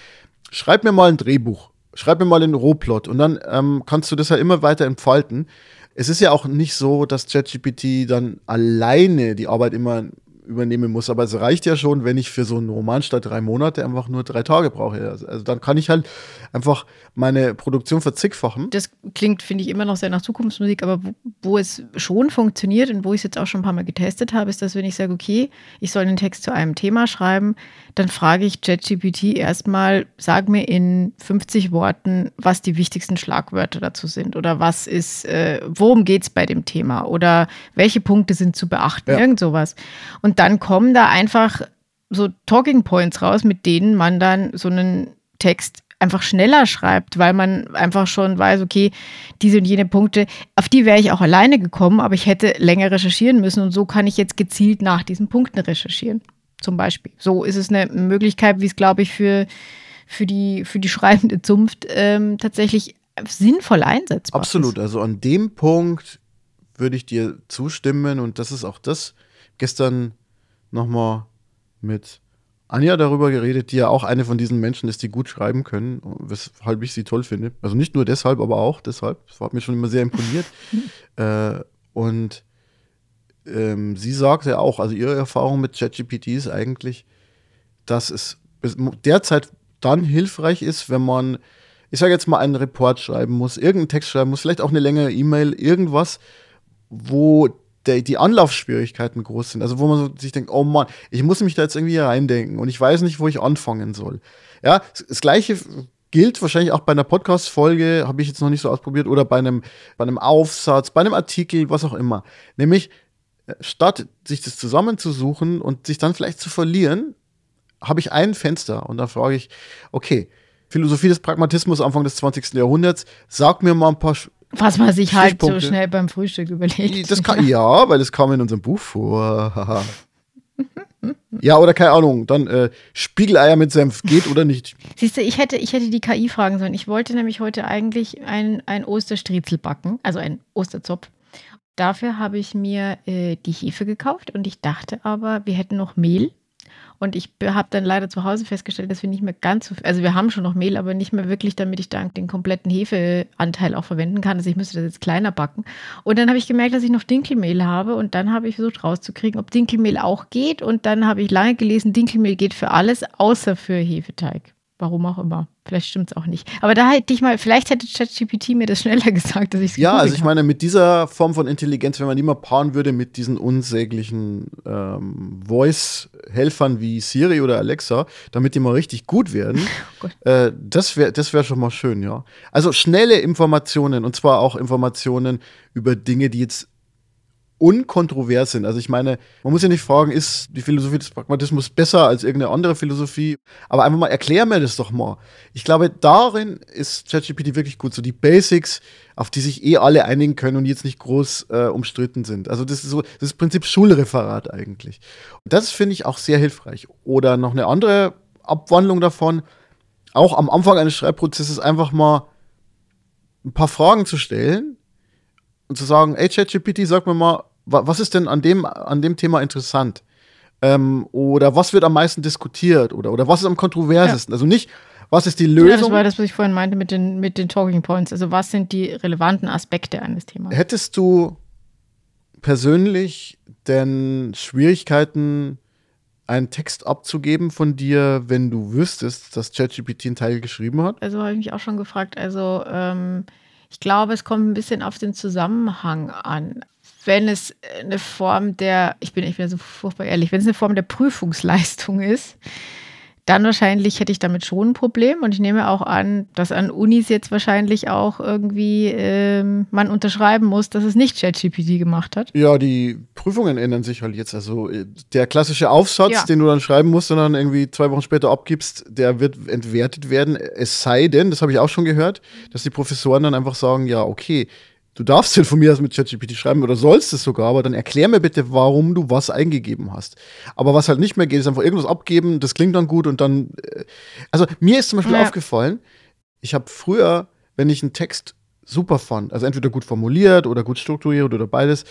schreib mir mal ein Drehbuch, schreib mir mal einen Rohplot und dann ähm, kannst du das ja immer weiter entfalten. Es ist ja auch nicht so, dass ChatGPT dann alleine die Arbeit immer übernehmen muss. Aber es reicht ja schon, wenn ich für so einen Roman statt drei Monate einfach nur drei Tage brauche. Also, also dann kann ich halt einfach meine Produktion verzickfachen. Das klingt, finde ich, immer noch sehr nach Zukunftsmusik, aber wo, wo es schon funktioniert und wo ich es jetzt auch schon ein paar Mal getestet habe, ist, dass wenn ich sage, okay, ich soll einen Text zu einem Thema schreiben, dann frage ich ChatGPT erstmal, sag mir in 50 Worten, was die wichtigsten Schlagwörter dazu sind oder was ist, äh, worum geht es bei dem Thema oder welche Punkte sind zu beachten, ja. irgend sowas. Und dann kommen da einfach so Talking Points raus, mit denen man dann so einen Text einfach schneller schreibt, weil man einfach schon weiß, okay, diese und jene Punkte, auf die wäre ich auch alleine gekommen, aber ich hätte länger recherchieren müssen und so kann ich jetzt gezielt nach diesen Punkten recherchieren. Zum Beispiel. So ist es eine Möglichkeit, wie es, glaube ich, für, für, die, für die schreibende Zunft ähm, tatsächlich sinnvoll einsetzbar Absolut. ist. Also an dem Punkt würde ich dir zustimmen und das ist auch das. Gestern nochmal mit Anja darüber geredet, die ja auch eine von diesen Menschen ist, die gut schreiben können, weshalb ich sie toll finde. Also nicht nur deshalb, aber auch deshalb. Das hat mir schon immer sehr imponiert. [LAUGHS] äh, und ähm, sie sagte ja auch, also ihre Erfahrung mit ChatGPT ist eigentlich, dass es derzeit dann hilfreich ist, wenn man, ich sage jetzt mal, einen Report schreiben muss, irgendeinen Text schreiben muss, vielleicht auch eine längere E-Mail, irgendwas, wo der, die Anlaufschwierigkeiten groß sind. Also wo man so sich denkt, oh Mann, ich muss mich da jetzt irgendwie reindenken und ich weiß nicht, wo ich anfangen soll. Ja, das gleiche gilt wahrscheinlich auch bei einer Podcast-Folge, habe ich jetzt noch nicht so ausprobiert, oder bei einem, bei einem Aufsatz, bei einem Artikel, was auch immer. Nämlich, äh, statt sich das zusammenzusuchen und sich dann vielleicht zu verlieren, habe ich ein Fenster und da frage ich, okay, Philosophie des Pragmatismus Anfang des 20. Jahrhunderts, sag mir mal ein paar was man sich halt so schnell beim Frühstück überlegt. Das kann, ja, weil das kam in unserem Buch vor. ja, oder keine Ahnung, dann äh, Spiegeleier mit Senf geht oder nicht. Siehst du, ich hätte, ich hätte die KI fragen sollen. Ich wollte nämlich heute eigentlich ein, ein Osterstriezel backen, also ein Osterzopf. Dafür habe ich mir äh, die Hefe gekauft und ich dachte aber, wir hätten noch Mehl. Und ich habe dann leider zu Hause festgestellt, dass wir nicht mehr ganz so, also wir haben schon noch Mehl, aber nicht mehr wirklich, damit ich dann den kompletten Hefeanteil auch verwenden kann. Also ich müsste das jetzt kleiner backen. Und dann habe ich gemerkt, dass ich noch Dinkelmehl habe und dann habe ich versucht rauszukriegen, ob Dinkelmehl auch geht. Und dann habe ich lange gelesen, Dinkelmehl geht für alles, außer für Hefeteig. Warum auch immer. Vielleicht stimmt es auch nicht. Aber da hätte ich mal, vielleicht hätte ChatGPT mir das schneller [LAUGHS] gesagt, dass ich es Ja, also ich meine, mit dieser Form von Intelligenz, wenn man die mal paaren würde mit diesen unsäglichen ähm, Voice-Helfern wie Siri oder Alexa, damit die mal richtig gut werden, [LAUGHS] oh äh, das wäre das wär schon mal schön, ja. Also schnelle Informationen und zwar auch Informationen über Dinge, die jetzt unkontrovers sind. Also ich meine, man muss ja nicht fragen, ist die Philosophie des Pragmatismus besser als irgendeine andere Philosophie? Aber einfach mal erklär mir das doch mal. Ich glaube, darin ist ChatGPT wirklich gut. So die Basics, auf die sich eh alle einigen können und jetzt nicht groß äh, umstritten sind. Also das ist so das ist Prinzip Schulreferat eigentlich. Und das finde ich auch sehr hilfreich. Oder noch eine andere Abwandlung davon, auch am Anfang eines Schreibprozesses einfach mal ein paar Fragen zu stellen und zu sagen, hey ChatGPT, sag mir mal, was ist denn an dem, an dem Thema interessant? Ähm, oder was wird am meisten diskutiert? Oder, oder was ist am kontroversesten? Ja. Also nicht, was ist die Lösung? Ja, das war das, was ich vorhin meinte mit den, mit den Talking Points. Also was sind die relevanten Aspekte eines Themas? Hättest du persönlich denn Schwierigkeiten, einen Text abzugeben von dir, wenn du wüsstest, dass ChatGPT einen Teil geschrieben hat? Also habe ich mich auch schon gefragt. Also ähm, ich glaube, es kommt ein bisschen auf den Zusammenhang an wenn es eine Form der, ich bin, ich bin so furchtbar ehrlich, wenn es eine Form der Prüfungsleistung ist, dann wahrscheinlich hätte ich damit schon ein Problem. Und ich nehme auch an, dass an Unis jetzt wahrscheinlich auch irgendwie ähm, man unterschreiben muss, dass es nicht ChatGPT gemacht hat. Ja, die Prüfungen ändern sich halt jetzt. Also äh, der klassische Aufsatz, ja. den du dann schreiben musst und dann irgendwie zwei Wochen später abgibst, der wird entwertet werden. Es sei denn, das habe ich auch schon gehört, dass die Professoren dann einfach sagen, ja, okay, Du darfst den von mir aus mit ChatGPT schreiben oder sollst es sogar, aber dann erklär mir bitte, warum du was eingegeben hast. Aber was halt nicht mehr geht, ist einfach irgendwas abgeben, das klingt dann gut und dann. Äh, also mir ist zum Beispiel ja. aufgefallen, ich habe früher, wenn ich einen Text super fand, also entweder gut formuliert oder gut strukturiert oder beides,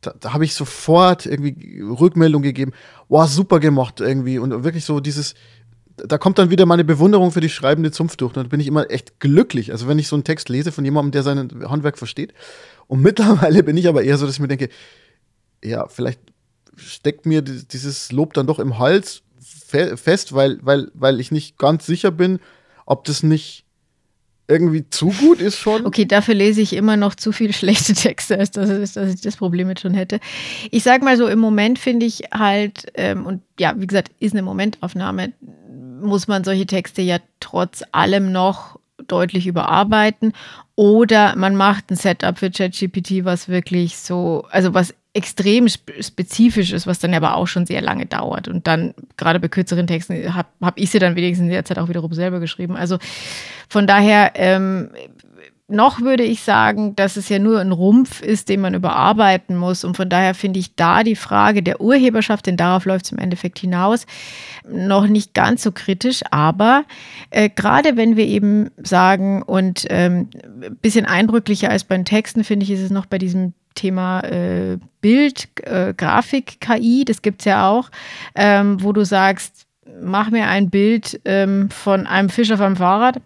da, da habe ich sofort irgendwie Rückmeldung gegeben, wow, super gemacht irgendwie und wirklich so dieses, da kommt dann wieder meine Bewunderung für die schreibende Zunft durch. Dann bin ich immer echt glücklich. Also wenn ich so einen Text lese von jemandem, der sein Handwerk versteht. Und [LAUGHS] mittlerweile bin ich aber eher so, dass ich mir denke, ja, vielleicht steckt mir dieses Lob dann doch im Hals fest, weil, weil, weil ich nicht ganz sicher bin, ob das nicht irgendwie zu gut ist schon. Okay, dafür lese ich immer noch zu viele schlechte Texte, als dass, dass ich das Problem jetzt schon hätte. Ich sag mal so, im Moment finde ich halt, ähm, und ja, wie gesagt, ist eine Momentaufnahme, muss man solche Texte ja trotz allem noch deutlich überarbeiten. Oder man macht ein Setup für ChatGPT, was wirklich so, also was extrem spezifisch ist, was dann aber auch schon sehr lange dauert. Und dann, gerade bei kürzeren Texten, habe hab ich sie dann wenigstens derzeit auch wiederum selber geschrieben. Also von daher ähm, noch würde ich sagen, dass es ja nur ein Rumpf ist, den man überarbeiten muss. Und von daher finde ich da die Frage der Urheberschaft, denn darauf läuft es im Endeffekt hinaus, noch nicht ganz so kritisch. Aber äh, gerade wenn wir eben sagen, und ähm, ein bisschen eindrücklicher als bei den Texten, finde ich, ist es noch bei diesem Thema äh, Bild, äh, Grafik, KI, das gibt es ja auch, ähm, wo du sagst, mach mir ein Bild ähm, von einem Fisch auf einem Fahrrad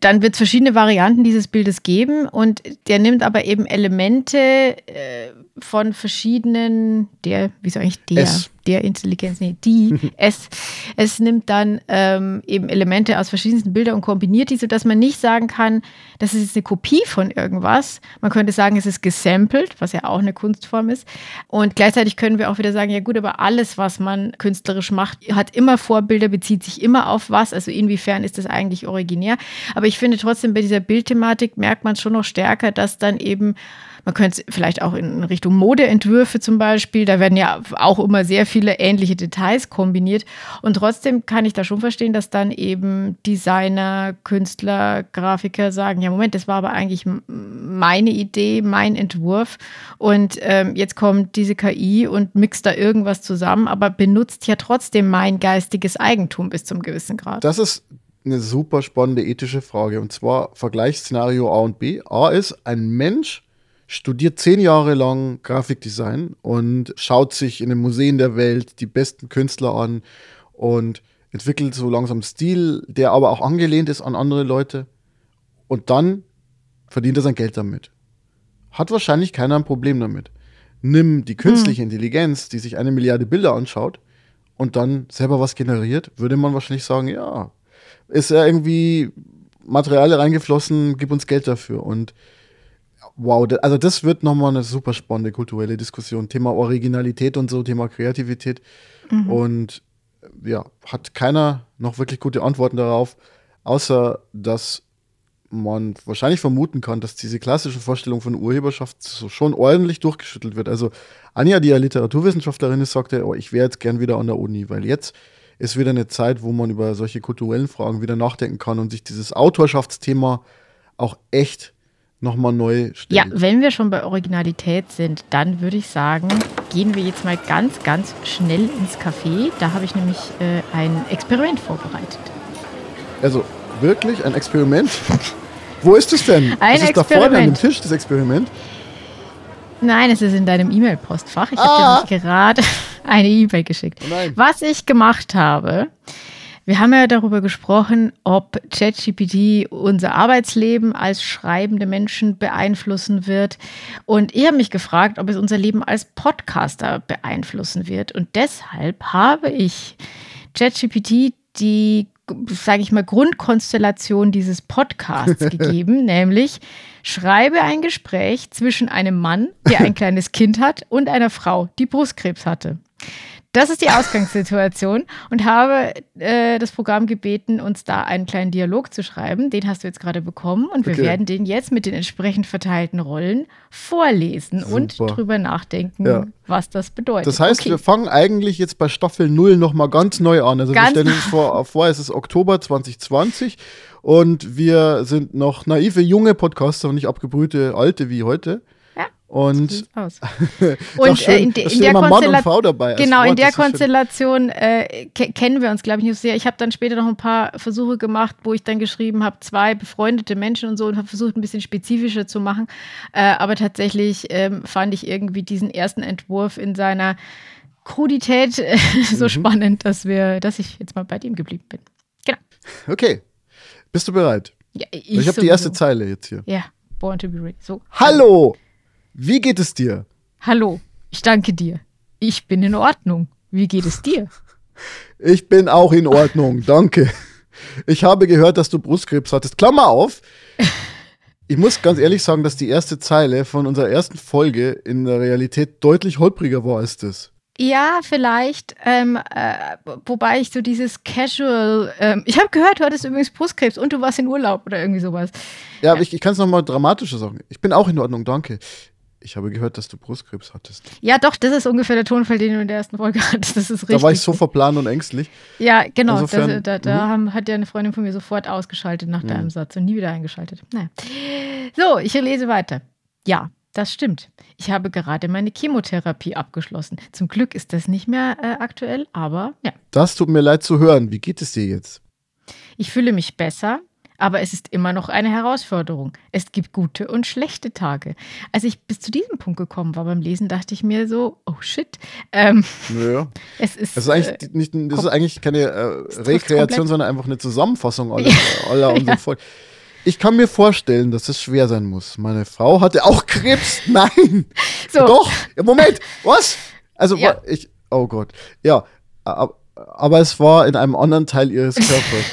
dann wird es verschiedene Varianten dieses Bildes geben und der nimmt aber eben Elemente äh, von verschiedenen, der, wie soll ich, der, es. der Intelligenz, nee, die, [LAUGHS] es, es nimmt dann ähm, eben Elemente aus verschiedensten Bildern und kombiniert die, sodass man nicht sagen kann, das ist jetzt eine Kopie von irgendwas. Man könnte sagen, es ist gesampelt, was ja auch eine Kunstform ist. Und gleichzeitig können wir auch wieder sagen, ja gut, aber alles, was man künstlerisch macht, hat immer Vorbilder, bezieht sich immer auf was. Also inwiefern ist das eigentlich originär? Aber ich finde trotzdem bei dieser Bildthematik merkt man schon noch stärker, dass dann eben man könnte es vielleicht auch in Richtung Modeentwürfe zum Beispiel, da werden ja auch immer sehr viele ähnliche Details kombiniert. Und trotzdem kann ich da schon verstehen, dass dann eben Designer, Künstler, Grafiker sagen, ja Moment, das war aber eigentlich meine Idee, mein Entwurf. Und ähm, jetzt kommt diese KI und mixt da irgendwas zusammen, aber benutzt ja trotzdem mein geistiges Eigentum bis zum gewissen Grad. Das ist eine super spannende ethische Frage. Und zwar Vergleichsszenario A und B. A ist, ein Mensch studiert zehn Jahre lang Grafikdesign und schaut sich in den Museen der Welt die besten Künstler an und entwickelt so langsam Stil, der aber auch angelehnt ist an andere Leute. Und dann verdient er sein Geld damit. Hat wahrscheinlich keiner ein Problem damit. Nimm die künstliche hm. Intelligenz, die sich eine Milliarde Bilder anschaut und dann selber was generiert, würde man wahrscheinlich sagen, ja, ist ja irgendwie Material reingeflossen, gib uns Geld dafür. Und wow, also das wird nochmal eine super spannende kulturelle Diskussion. Thema Originalität und so, Thema Kreativität. Mhm. Und ja, hat keiner noch wirklich gute Antworten darauf, außer dass man wahrscheinlich vermuten kann, dass diese klassische Vorstellung von Urheberschaft so schon ordentlich durchgeschüttelt wird. Also Anja, die ja Literaturwissenschaftlerin ist, sagte, oh, ich wäre jetzt gern wieder an der Uni, weil jetzt ist wieder eine Zeit, wo man über solche kulturellen Fragen wieder nachdenken kann und sich dieses Autorschaftsthema auch echt nochmal neu stellen. Ja, wenn wir schon bei Originalität sind, dann würde ich sagen, gehen wir jetzt mal ganz, ganz schnell ins Café. Da habe ich nämlich äh, ein Experiment vorbereitet. Also wirklich ein Experiment? Wo ist es denn? Ein ist Experiment. da vorne an dem Tisch, das Experiment? Nein, es ist in deinem E-Mail-Postfach. Ich ah. habe dir gerade [LAUGHS] eine E-Mail geschickt. Oh Was ich gemacht habe, wir haben ja darüber gesprochen, ob ChatGPT unser Arbeitsleben als schreibende Menschen beeinflussen wird. Und ich habe mich gefragt, ob es unser Leben als Podcaster beeinflussen wird. Und deshalb habe ich ChatGPT die, sage ich mal, Grundkonstellation dieses Podcasts [LAUGHS] gegeben, nämlich schreibe ein Gespräch zwischen einem Mann, der ein [LAUGHS] kleines Kind hat, und einer Frau, die Brustkrebs hatte. Das ist die Ausgangssituation und habe äh, das Programm gebeten, uns da einen kleinen Dialog zu schreiben. Den hast du jetzt gerade bekommen und wir okay. werden den jetzt mit den entsprechend verteilten Rollen vorlesen Super. und drüber nachdenken, ja. was das bedeutet. Das heißt, okay. wir fangen eigentlich jetzt bei Staffel 0 nochmal ganz neu an. Also ganz wir stellen uns vor, vor, es ist Oktober 2020 und wir sind noch naive junge Podcaster und nicht abgebrühte alte wie heute. Und, [LAUGHS] und äh, in, de, in der Konstellation, genau, in der Konstellation äh, kennen wir uns, glaube ich, nicht so sehr. Ich habe dann später noch ein paar Versuche gemacht, wo ich dann geschrieben habe, zwei befreundete Menschen und so und habe versucht, ein bisschen spezifischer zu machen. Äh, aber tatsächlich ähm, fand ich irgendwie diesen ersten Entwurf in seiner Krudität äh, [LAUGHS] so mhm. spannend, dass wir, dass ich jetzt mal bei dem geblieben bin. Genau. Okay. Bist du bereit? Ja, ich, ich habe die erste Zeile jetzt hier. Ja, born to be ready. So. Hallo! Wie geht es dir? Hallo, ich danke dir. Ich bin in Ordnung. Wie geht es dir? Ich bin auch in Ordnung, danke. Ich habe gehört, dass du Brustkrebs hattest. Klammer auf. Ich muss ganz ehrlich sagen, dass die erste Zeile von unserer ersten Folge in der Realität deutlich holpriger war als das. Ja, vielleicht. Ähm, äh, wobei ich so dieses Casual. Ähm, ich habe gehört, du hattest übrigens Brustkrebs und du warst in Urlaub oder irgendwie sowas. Ja, aber ich, ich kann es nochmal dramatischer sagen. Ich bin auch in Ordnung, danke. Ich habe gehört, dass du Brustkrebs hattest. Ja, doch, das ist ungefähr der Tonfall, den du in der ersten Folge [LAUGHS] hattest. Das ist richtig. Da war ich so verplant und ängstlich. Ja, genau. Insofern, das, da, da mhm. haben, hat ja eine Freundin von mir sofort ausgeschaltet nach mhm. deinem Satz und nie wieder eingeschaltet. Naja. So, ich lese weiter. Ja, das stimmt. Ich habe gerade meine Chemotherapie abgeschlossen. Zum Glück ist das nicht mehr äh, aktuell, aber ja. Das tut mir leid zu hören. Wie geht es dir jetzt? Ich fühle mich besser aber es ist immer noch eine Herausforderung. Es gibt gute und schlechte Tage. Als ich bis zu diesem Punkt gekommen war beim Lesen, dachte ich mir so, oh shit. Ähm, naja. [LAUGHS] Es ist, das ist eigentlich, äh, nicht, das ist eigentlich keine äh, Rekreation, sondern einfach eine Zusammenfassung aller, [LAUGHS] aller [LAUGHS] ja. Folgen. Ich kann mir vorstellen, dass es schwer sein muss. Meine Frau hatte auch Krebs. Nein. So. Doch. Moment. Was? Also, ja. ich, oh Gott. Ja, aber, aber es war in einem anderen Teil ihres Körpers.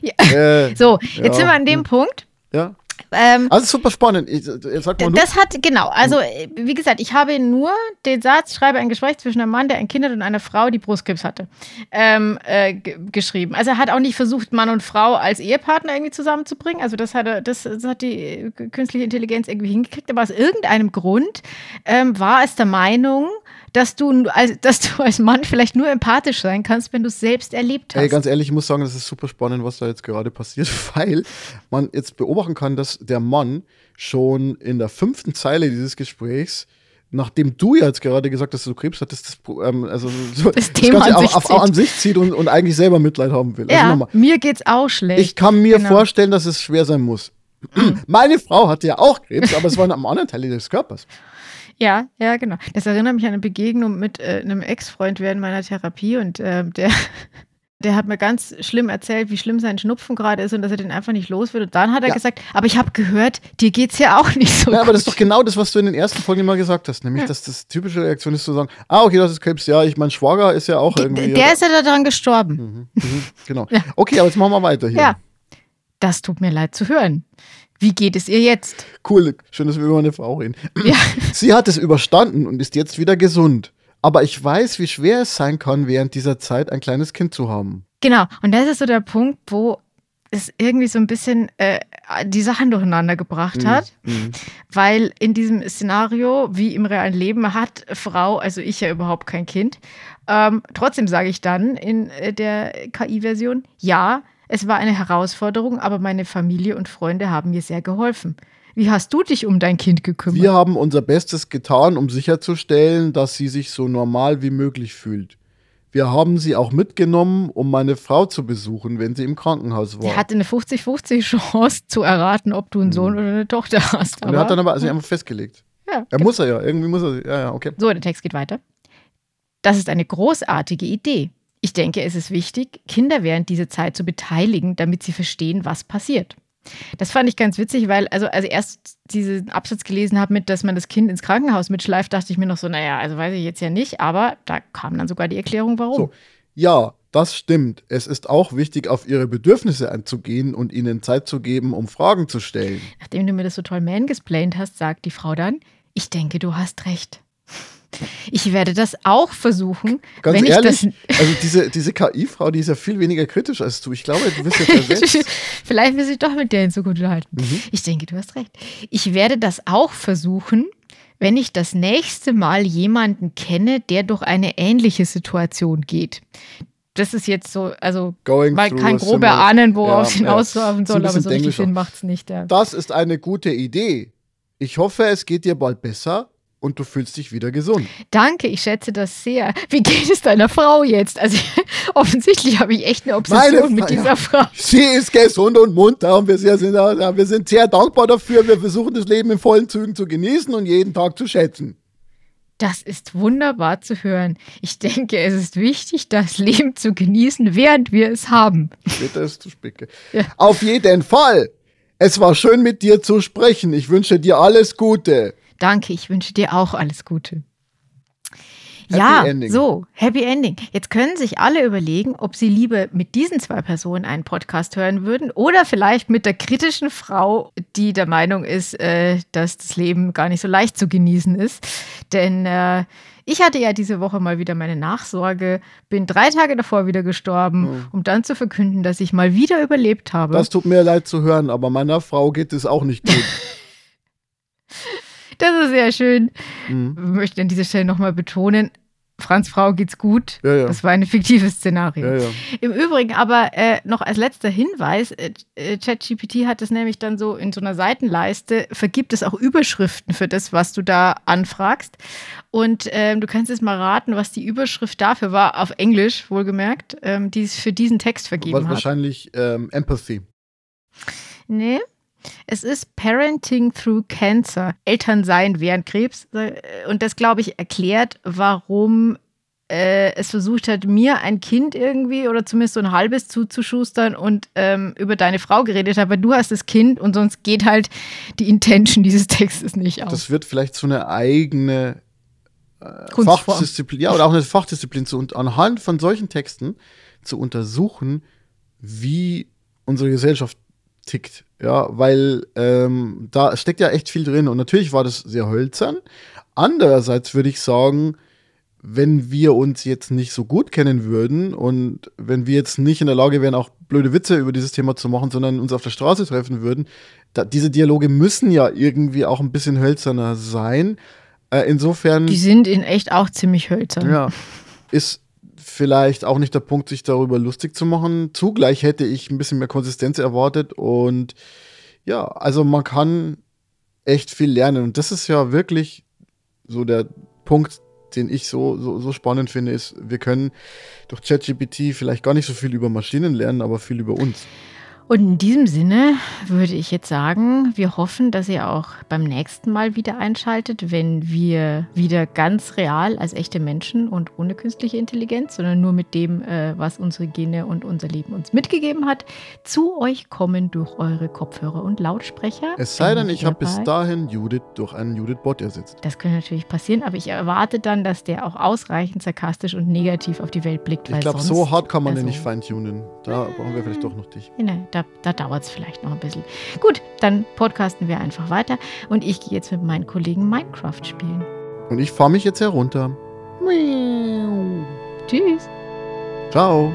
Ja. Äh, [LAUGHS] so, jetzt ja. sind wir an dem Punkt. Ja. Ähm, also super spannend. Ich, sag mal das hat, genau, also wie gesagt, ich habe nur den Satz, schreibe ein Gespräch zwischen einem Mann, der ein Kind hat und einer Frau, die Brustkrebs hatte, ähm, äh, geschrieben. Also er hat auch nicht versucht, Mann und Frau als Ehepartner irgendwie zusammenzubringen. Also das, hatte, das, das hat die künstliche Intelligenz irgendwie hingekriegt. Aber aus irgendeinem Grund ähm, war es der Meinung, dass du, als, dass du als Mann vielleicht nur empathisch sein kannst, wenn du es selbst erlebt hast. Ey, ganz ehrlich, ich muss sagen, das ist super spannend, was da jetzt gerade passiert, [LAUGHS] weil man jetzt beobachten kann, dass der Mann schon in der fünften Zeile dieses Gesprächs nachdem du jetzt gerade gesagt hast, dass du Krebs hattest, das, ähm, also so, das, das Thema an sich, auf, an sich zieht und, und, eigentlich selber Mitleid haben will. Also ja, also mir geht's auch schlecht. Ich kann mir genau. vorstellen, dass es schwer sein muss. [CLEARS THROAT] Meine Frau hatte ja auch Krebs, aber es war einem anderen Teil des Körpers. Ja, ja, genau. Das erinnert mich an eine Begegnung mit äh, einem Ex-Freund während meiner Therapie und äh, der, [LAUGHS] der hat mir ganz schlimm erzählt, wie schlimm sein Schnupfen gerade ist und dass er den einfach nicht los wird. Und dann hat er ja. gesagt, aber ich habe gehört, dir geht es ja auch nicht so. Ja, gut. aber das ist doch genau das, was du in den ersten Folgen immer gesagt hast, nämlich, ja. dass das typische Reaktion ist zu sagen, ah, okay, das ist Krebs, ja, ich mein Schwager ist ja auch irgendwie. Der ist ja daran gestorben. Mhm, mhm, genau. Okay, aber jetzt machen wir weiter hier. Ja. Das tut mir leid zu hören. Wie geht es ihr jetzt? Cool, schön, dass wir über eine Frau reden. Ja. [CLEARS THROAT] Sie hat es überstanden und ist jetzt wieder gesund. Aber ich weiß, wie schwer es sein kann, während dieser Zeit ein kleines Kind zu haben. Genau, und das ist so der Punkt, wo es irgendwie so ein bisschen äh, die Sachen durcheinander gebracht mhm. hat, mhm. weil in diesem Szenario, wie im realen Leben, hat Frau, also ich ja überhaupt kein Kind. Ähm, trotzdem sage ich dann in äh, der KI-Version, ja, es war eine Herausforderung, aber meine Familie und Freunde haben mir sehr geholfen. Wie hast du dich um dein Kind gekümmert? Wir haben unser Bestes getan, um sicherzustellen, dass sie sich so normal wie möglich fühlt. Wir haben sie auch mitgenommen, um meine Frau zu besuchen, wenn sie im Krankenhaus war. Sie hatte eine 50-50 Chance zu erraten, ob du einen Sohn mhm. oder eine Tochter hast. Und er hat dann aber also einfach festgelegt. Ja, er genau. muss er ja, irgendwie muss er. Ja, ja, okay. So, der Text geht weiter. Das ist eine großartige Idee. Ich denke, es ist wichtig, Kinder während dieser Zeit zu beteiligen, damit sie verstehen, was passiert. Das fand ich ganz witzig, weil, also, als ich erst diesen Absatz gelesen habe, mit, dass man das Kind ins Krankenhaus mitschleift, dachte ich mir noch so, naja, also weiß ich jetzt ja nicht, aber da kam dann sogar die Erklärung, warum. So, ja, das stimmt. Es ist auch wichtig, auf ihre Bedürfnisse einzugehen und ihnen Zeit zu geben, um Fragen zu stellen. Nachdem du mir das so toll mansplained hast, sagt die Frau dann, ich denke, du hast recht. Ich werde das auch versuchen. Ganz wenn ehrlich, ich das also diese, diese KI-Frau, die ist ja viel weniger kritisch als du. Ich glaube, du bist ja [LAUGHS] versetzt. Vielleicht will ich doch mit der in Zukunft unterhalten. Mhm. Ich denke, du hast recht. Ich werde das auch versuchen, wenn ich das nächste Mal jemanden kenne, der durch eine ähnliche Situation geht. Das ist jetzt so, also Going man kann grob erahnen, worauf es ja, hinauslaufen soll, aber so richtig Sinn macht es nicht. Ja. Das ist eine gute Idee. Ich hoffe, es geht dir bald besser und du fühlst dich wieder gesund. Danke, ich schätze das sehr. Wie geht es deiner Frau jetzt? Also [LAUGHS] offensichtlich habe ich echt eine Obsession Meine, mit dieser ja, Frau. Sie ist gesund und munter und wir sind, wir sind sehr dankbar dafür. Wir versuchen das Leben in vollen Zügen zu genießen und jeden Tag zu schätzen. Das ist wunderbar zu hören. Ich denke, es ist wichtig, das Leben zu genießen, während wir es haben. Später ist zu spicke. Ja. Auf jeden Fall. Es war schön mit dir zu sprechen. Ich wünsche dir alles Gute. Danke, ich wünsche dir auch alles Gute. Happy ja, Ending. so, Happy Ending. Jetzt können sich alle überlegen, ob sie lieber mit diesen zwei Personen einen Podcast hören würden oder vielleicht mit der kritischen Frau, die der Meinung ist, äh, dass das Leben gar nicht so leicht zu genießen ist. Denn äh, ich hatte ja diese Woche mal wieder meine Nachsorge, bin drei Tage davor wieder gestorben, mhm. um dann zu verkünden, dass ich mal wieder überlebt habe. Das tut mir leid zu hören, aber meiner Frau geht es auch nicht gut. [LAUGHS] Das ist sehr schön. Mhm. Ich möchte an dieser Stelle nochmal betonen, Franz Frau geht's gut. Ja, ja. Das war ein fiktives Szenario. Ja, Im Übrigen aber äh, noch als letzter Hinweis, äh, äh, ChatGPT hat es nämlich dann so in so einer Seitenleiste, vergibt es auch Überschriften für das, was du da anfragst. Und ähm, du kannst jetzt mal raten, was die Überschrift dafür war, auf Englisch wohlgemerkt, ähm, die es für diesen Text vergeben was hat. Wahrscheinlich ähm, Empathy. Nee. Es ist Parenting Through Cancer, Elternsein während Krebs. Und das, glaube ich, erklärt, warum äh, es versucht hat, mir ein Kind irgendwie oder zumindest so ein halbes zuzuschustern und ähm, über deine Frau geredet hat, weil du hast das Kind und sonst geht halt die Intention dieses Textes nicht auf. Das wird vielleicht so eine eigene äh, Fachdisziplin, ja, oder auch eine Fachdisziplin zu, und anhand von solchen Texten zu untersuchen, wie unsere Gesellschaft tickt. Ja, weil ähm, da steckt ja echt viel drin. Und natürlich war das sehr hölzern. Andererseits würde ich sagen, wenn wir uns jetzt nicht so gut kennen würden und wenn wir jetzt nicht in der Lage wären, auch blöde Witze über dieses Thema zu machen, sondern uns auf der Straße treffen würden, da, diese Dialoge müssen ja irgendwie auch ein bisschen hölzerner sein. Äh, insofern. Die sind in echt auch ziemlich hölzern. Ja. Ist vielleicht auch nicht der Punkt, sich darüber lustig zu machen. Zugleich hätte ich ein bisschen mehr Konsistenz erwartet und ja, also man kann echt viel lernen und das ist ja wirklich so der Punkt, den ich so, so, so spannend finde, ist, wir können durch ChatGPT vielleicht gar nicht so viel über Maschinen lernen, aber viel über uns. Und in diesem Sinne würde ich jetzt sagen, wir hoffen, dass ihr auch beim nächsten Mal wieder einschaltet, wenn wir wieder ganz real als echte Menschen und ohne künstliche Intelligenz, sondern nur mit dem, äh, was unsere Gene und unser Leben uns mitgegeben hat, zu euch kommen durch eure Kopfhörer und Lautsprecher. Es sei denn, ich habe bis dahin Judith durch einen Judith-Bot ersetzt. Das könnte natürlich passieren, aber ich erwarte dann, dass der auch ausreichend sarkastisch und negativ auf die Welt blickt. Ich glaube, so hart kann man also, den nicht feintunen. Da brauchen wir vielleicht doch noch dich. Nein, da, habe, da dauert es vielleicht noch ein bisschen. Gut, dann podcasten wir einfach weiter und ich gehe jetzt mit meinen Kollegen Minecraft spielen. Und ich fahre mich jetzt herunter. Miau. Tschüss. Ciao.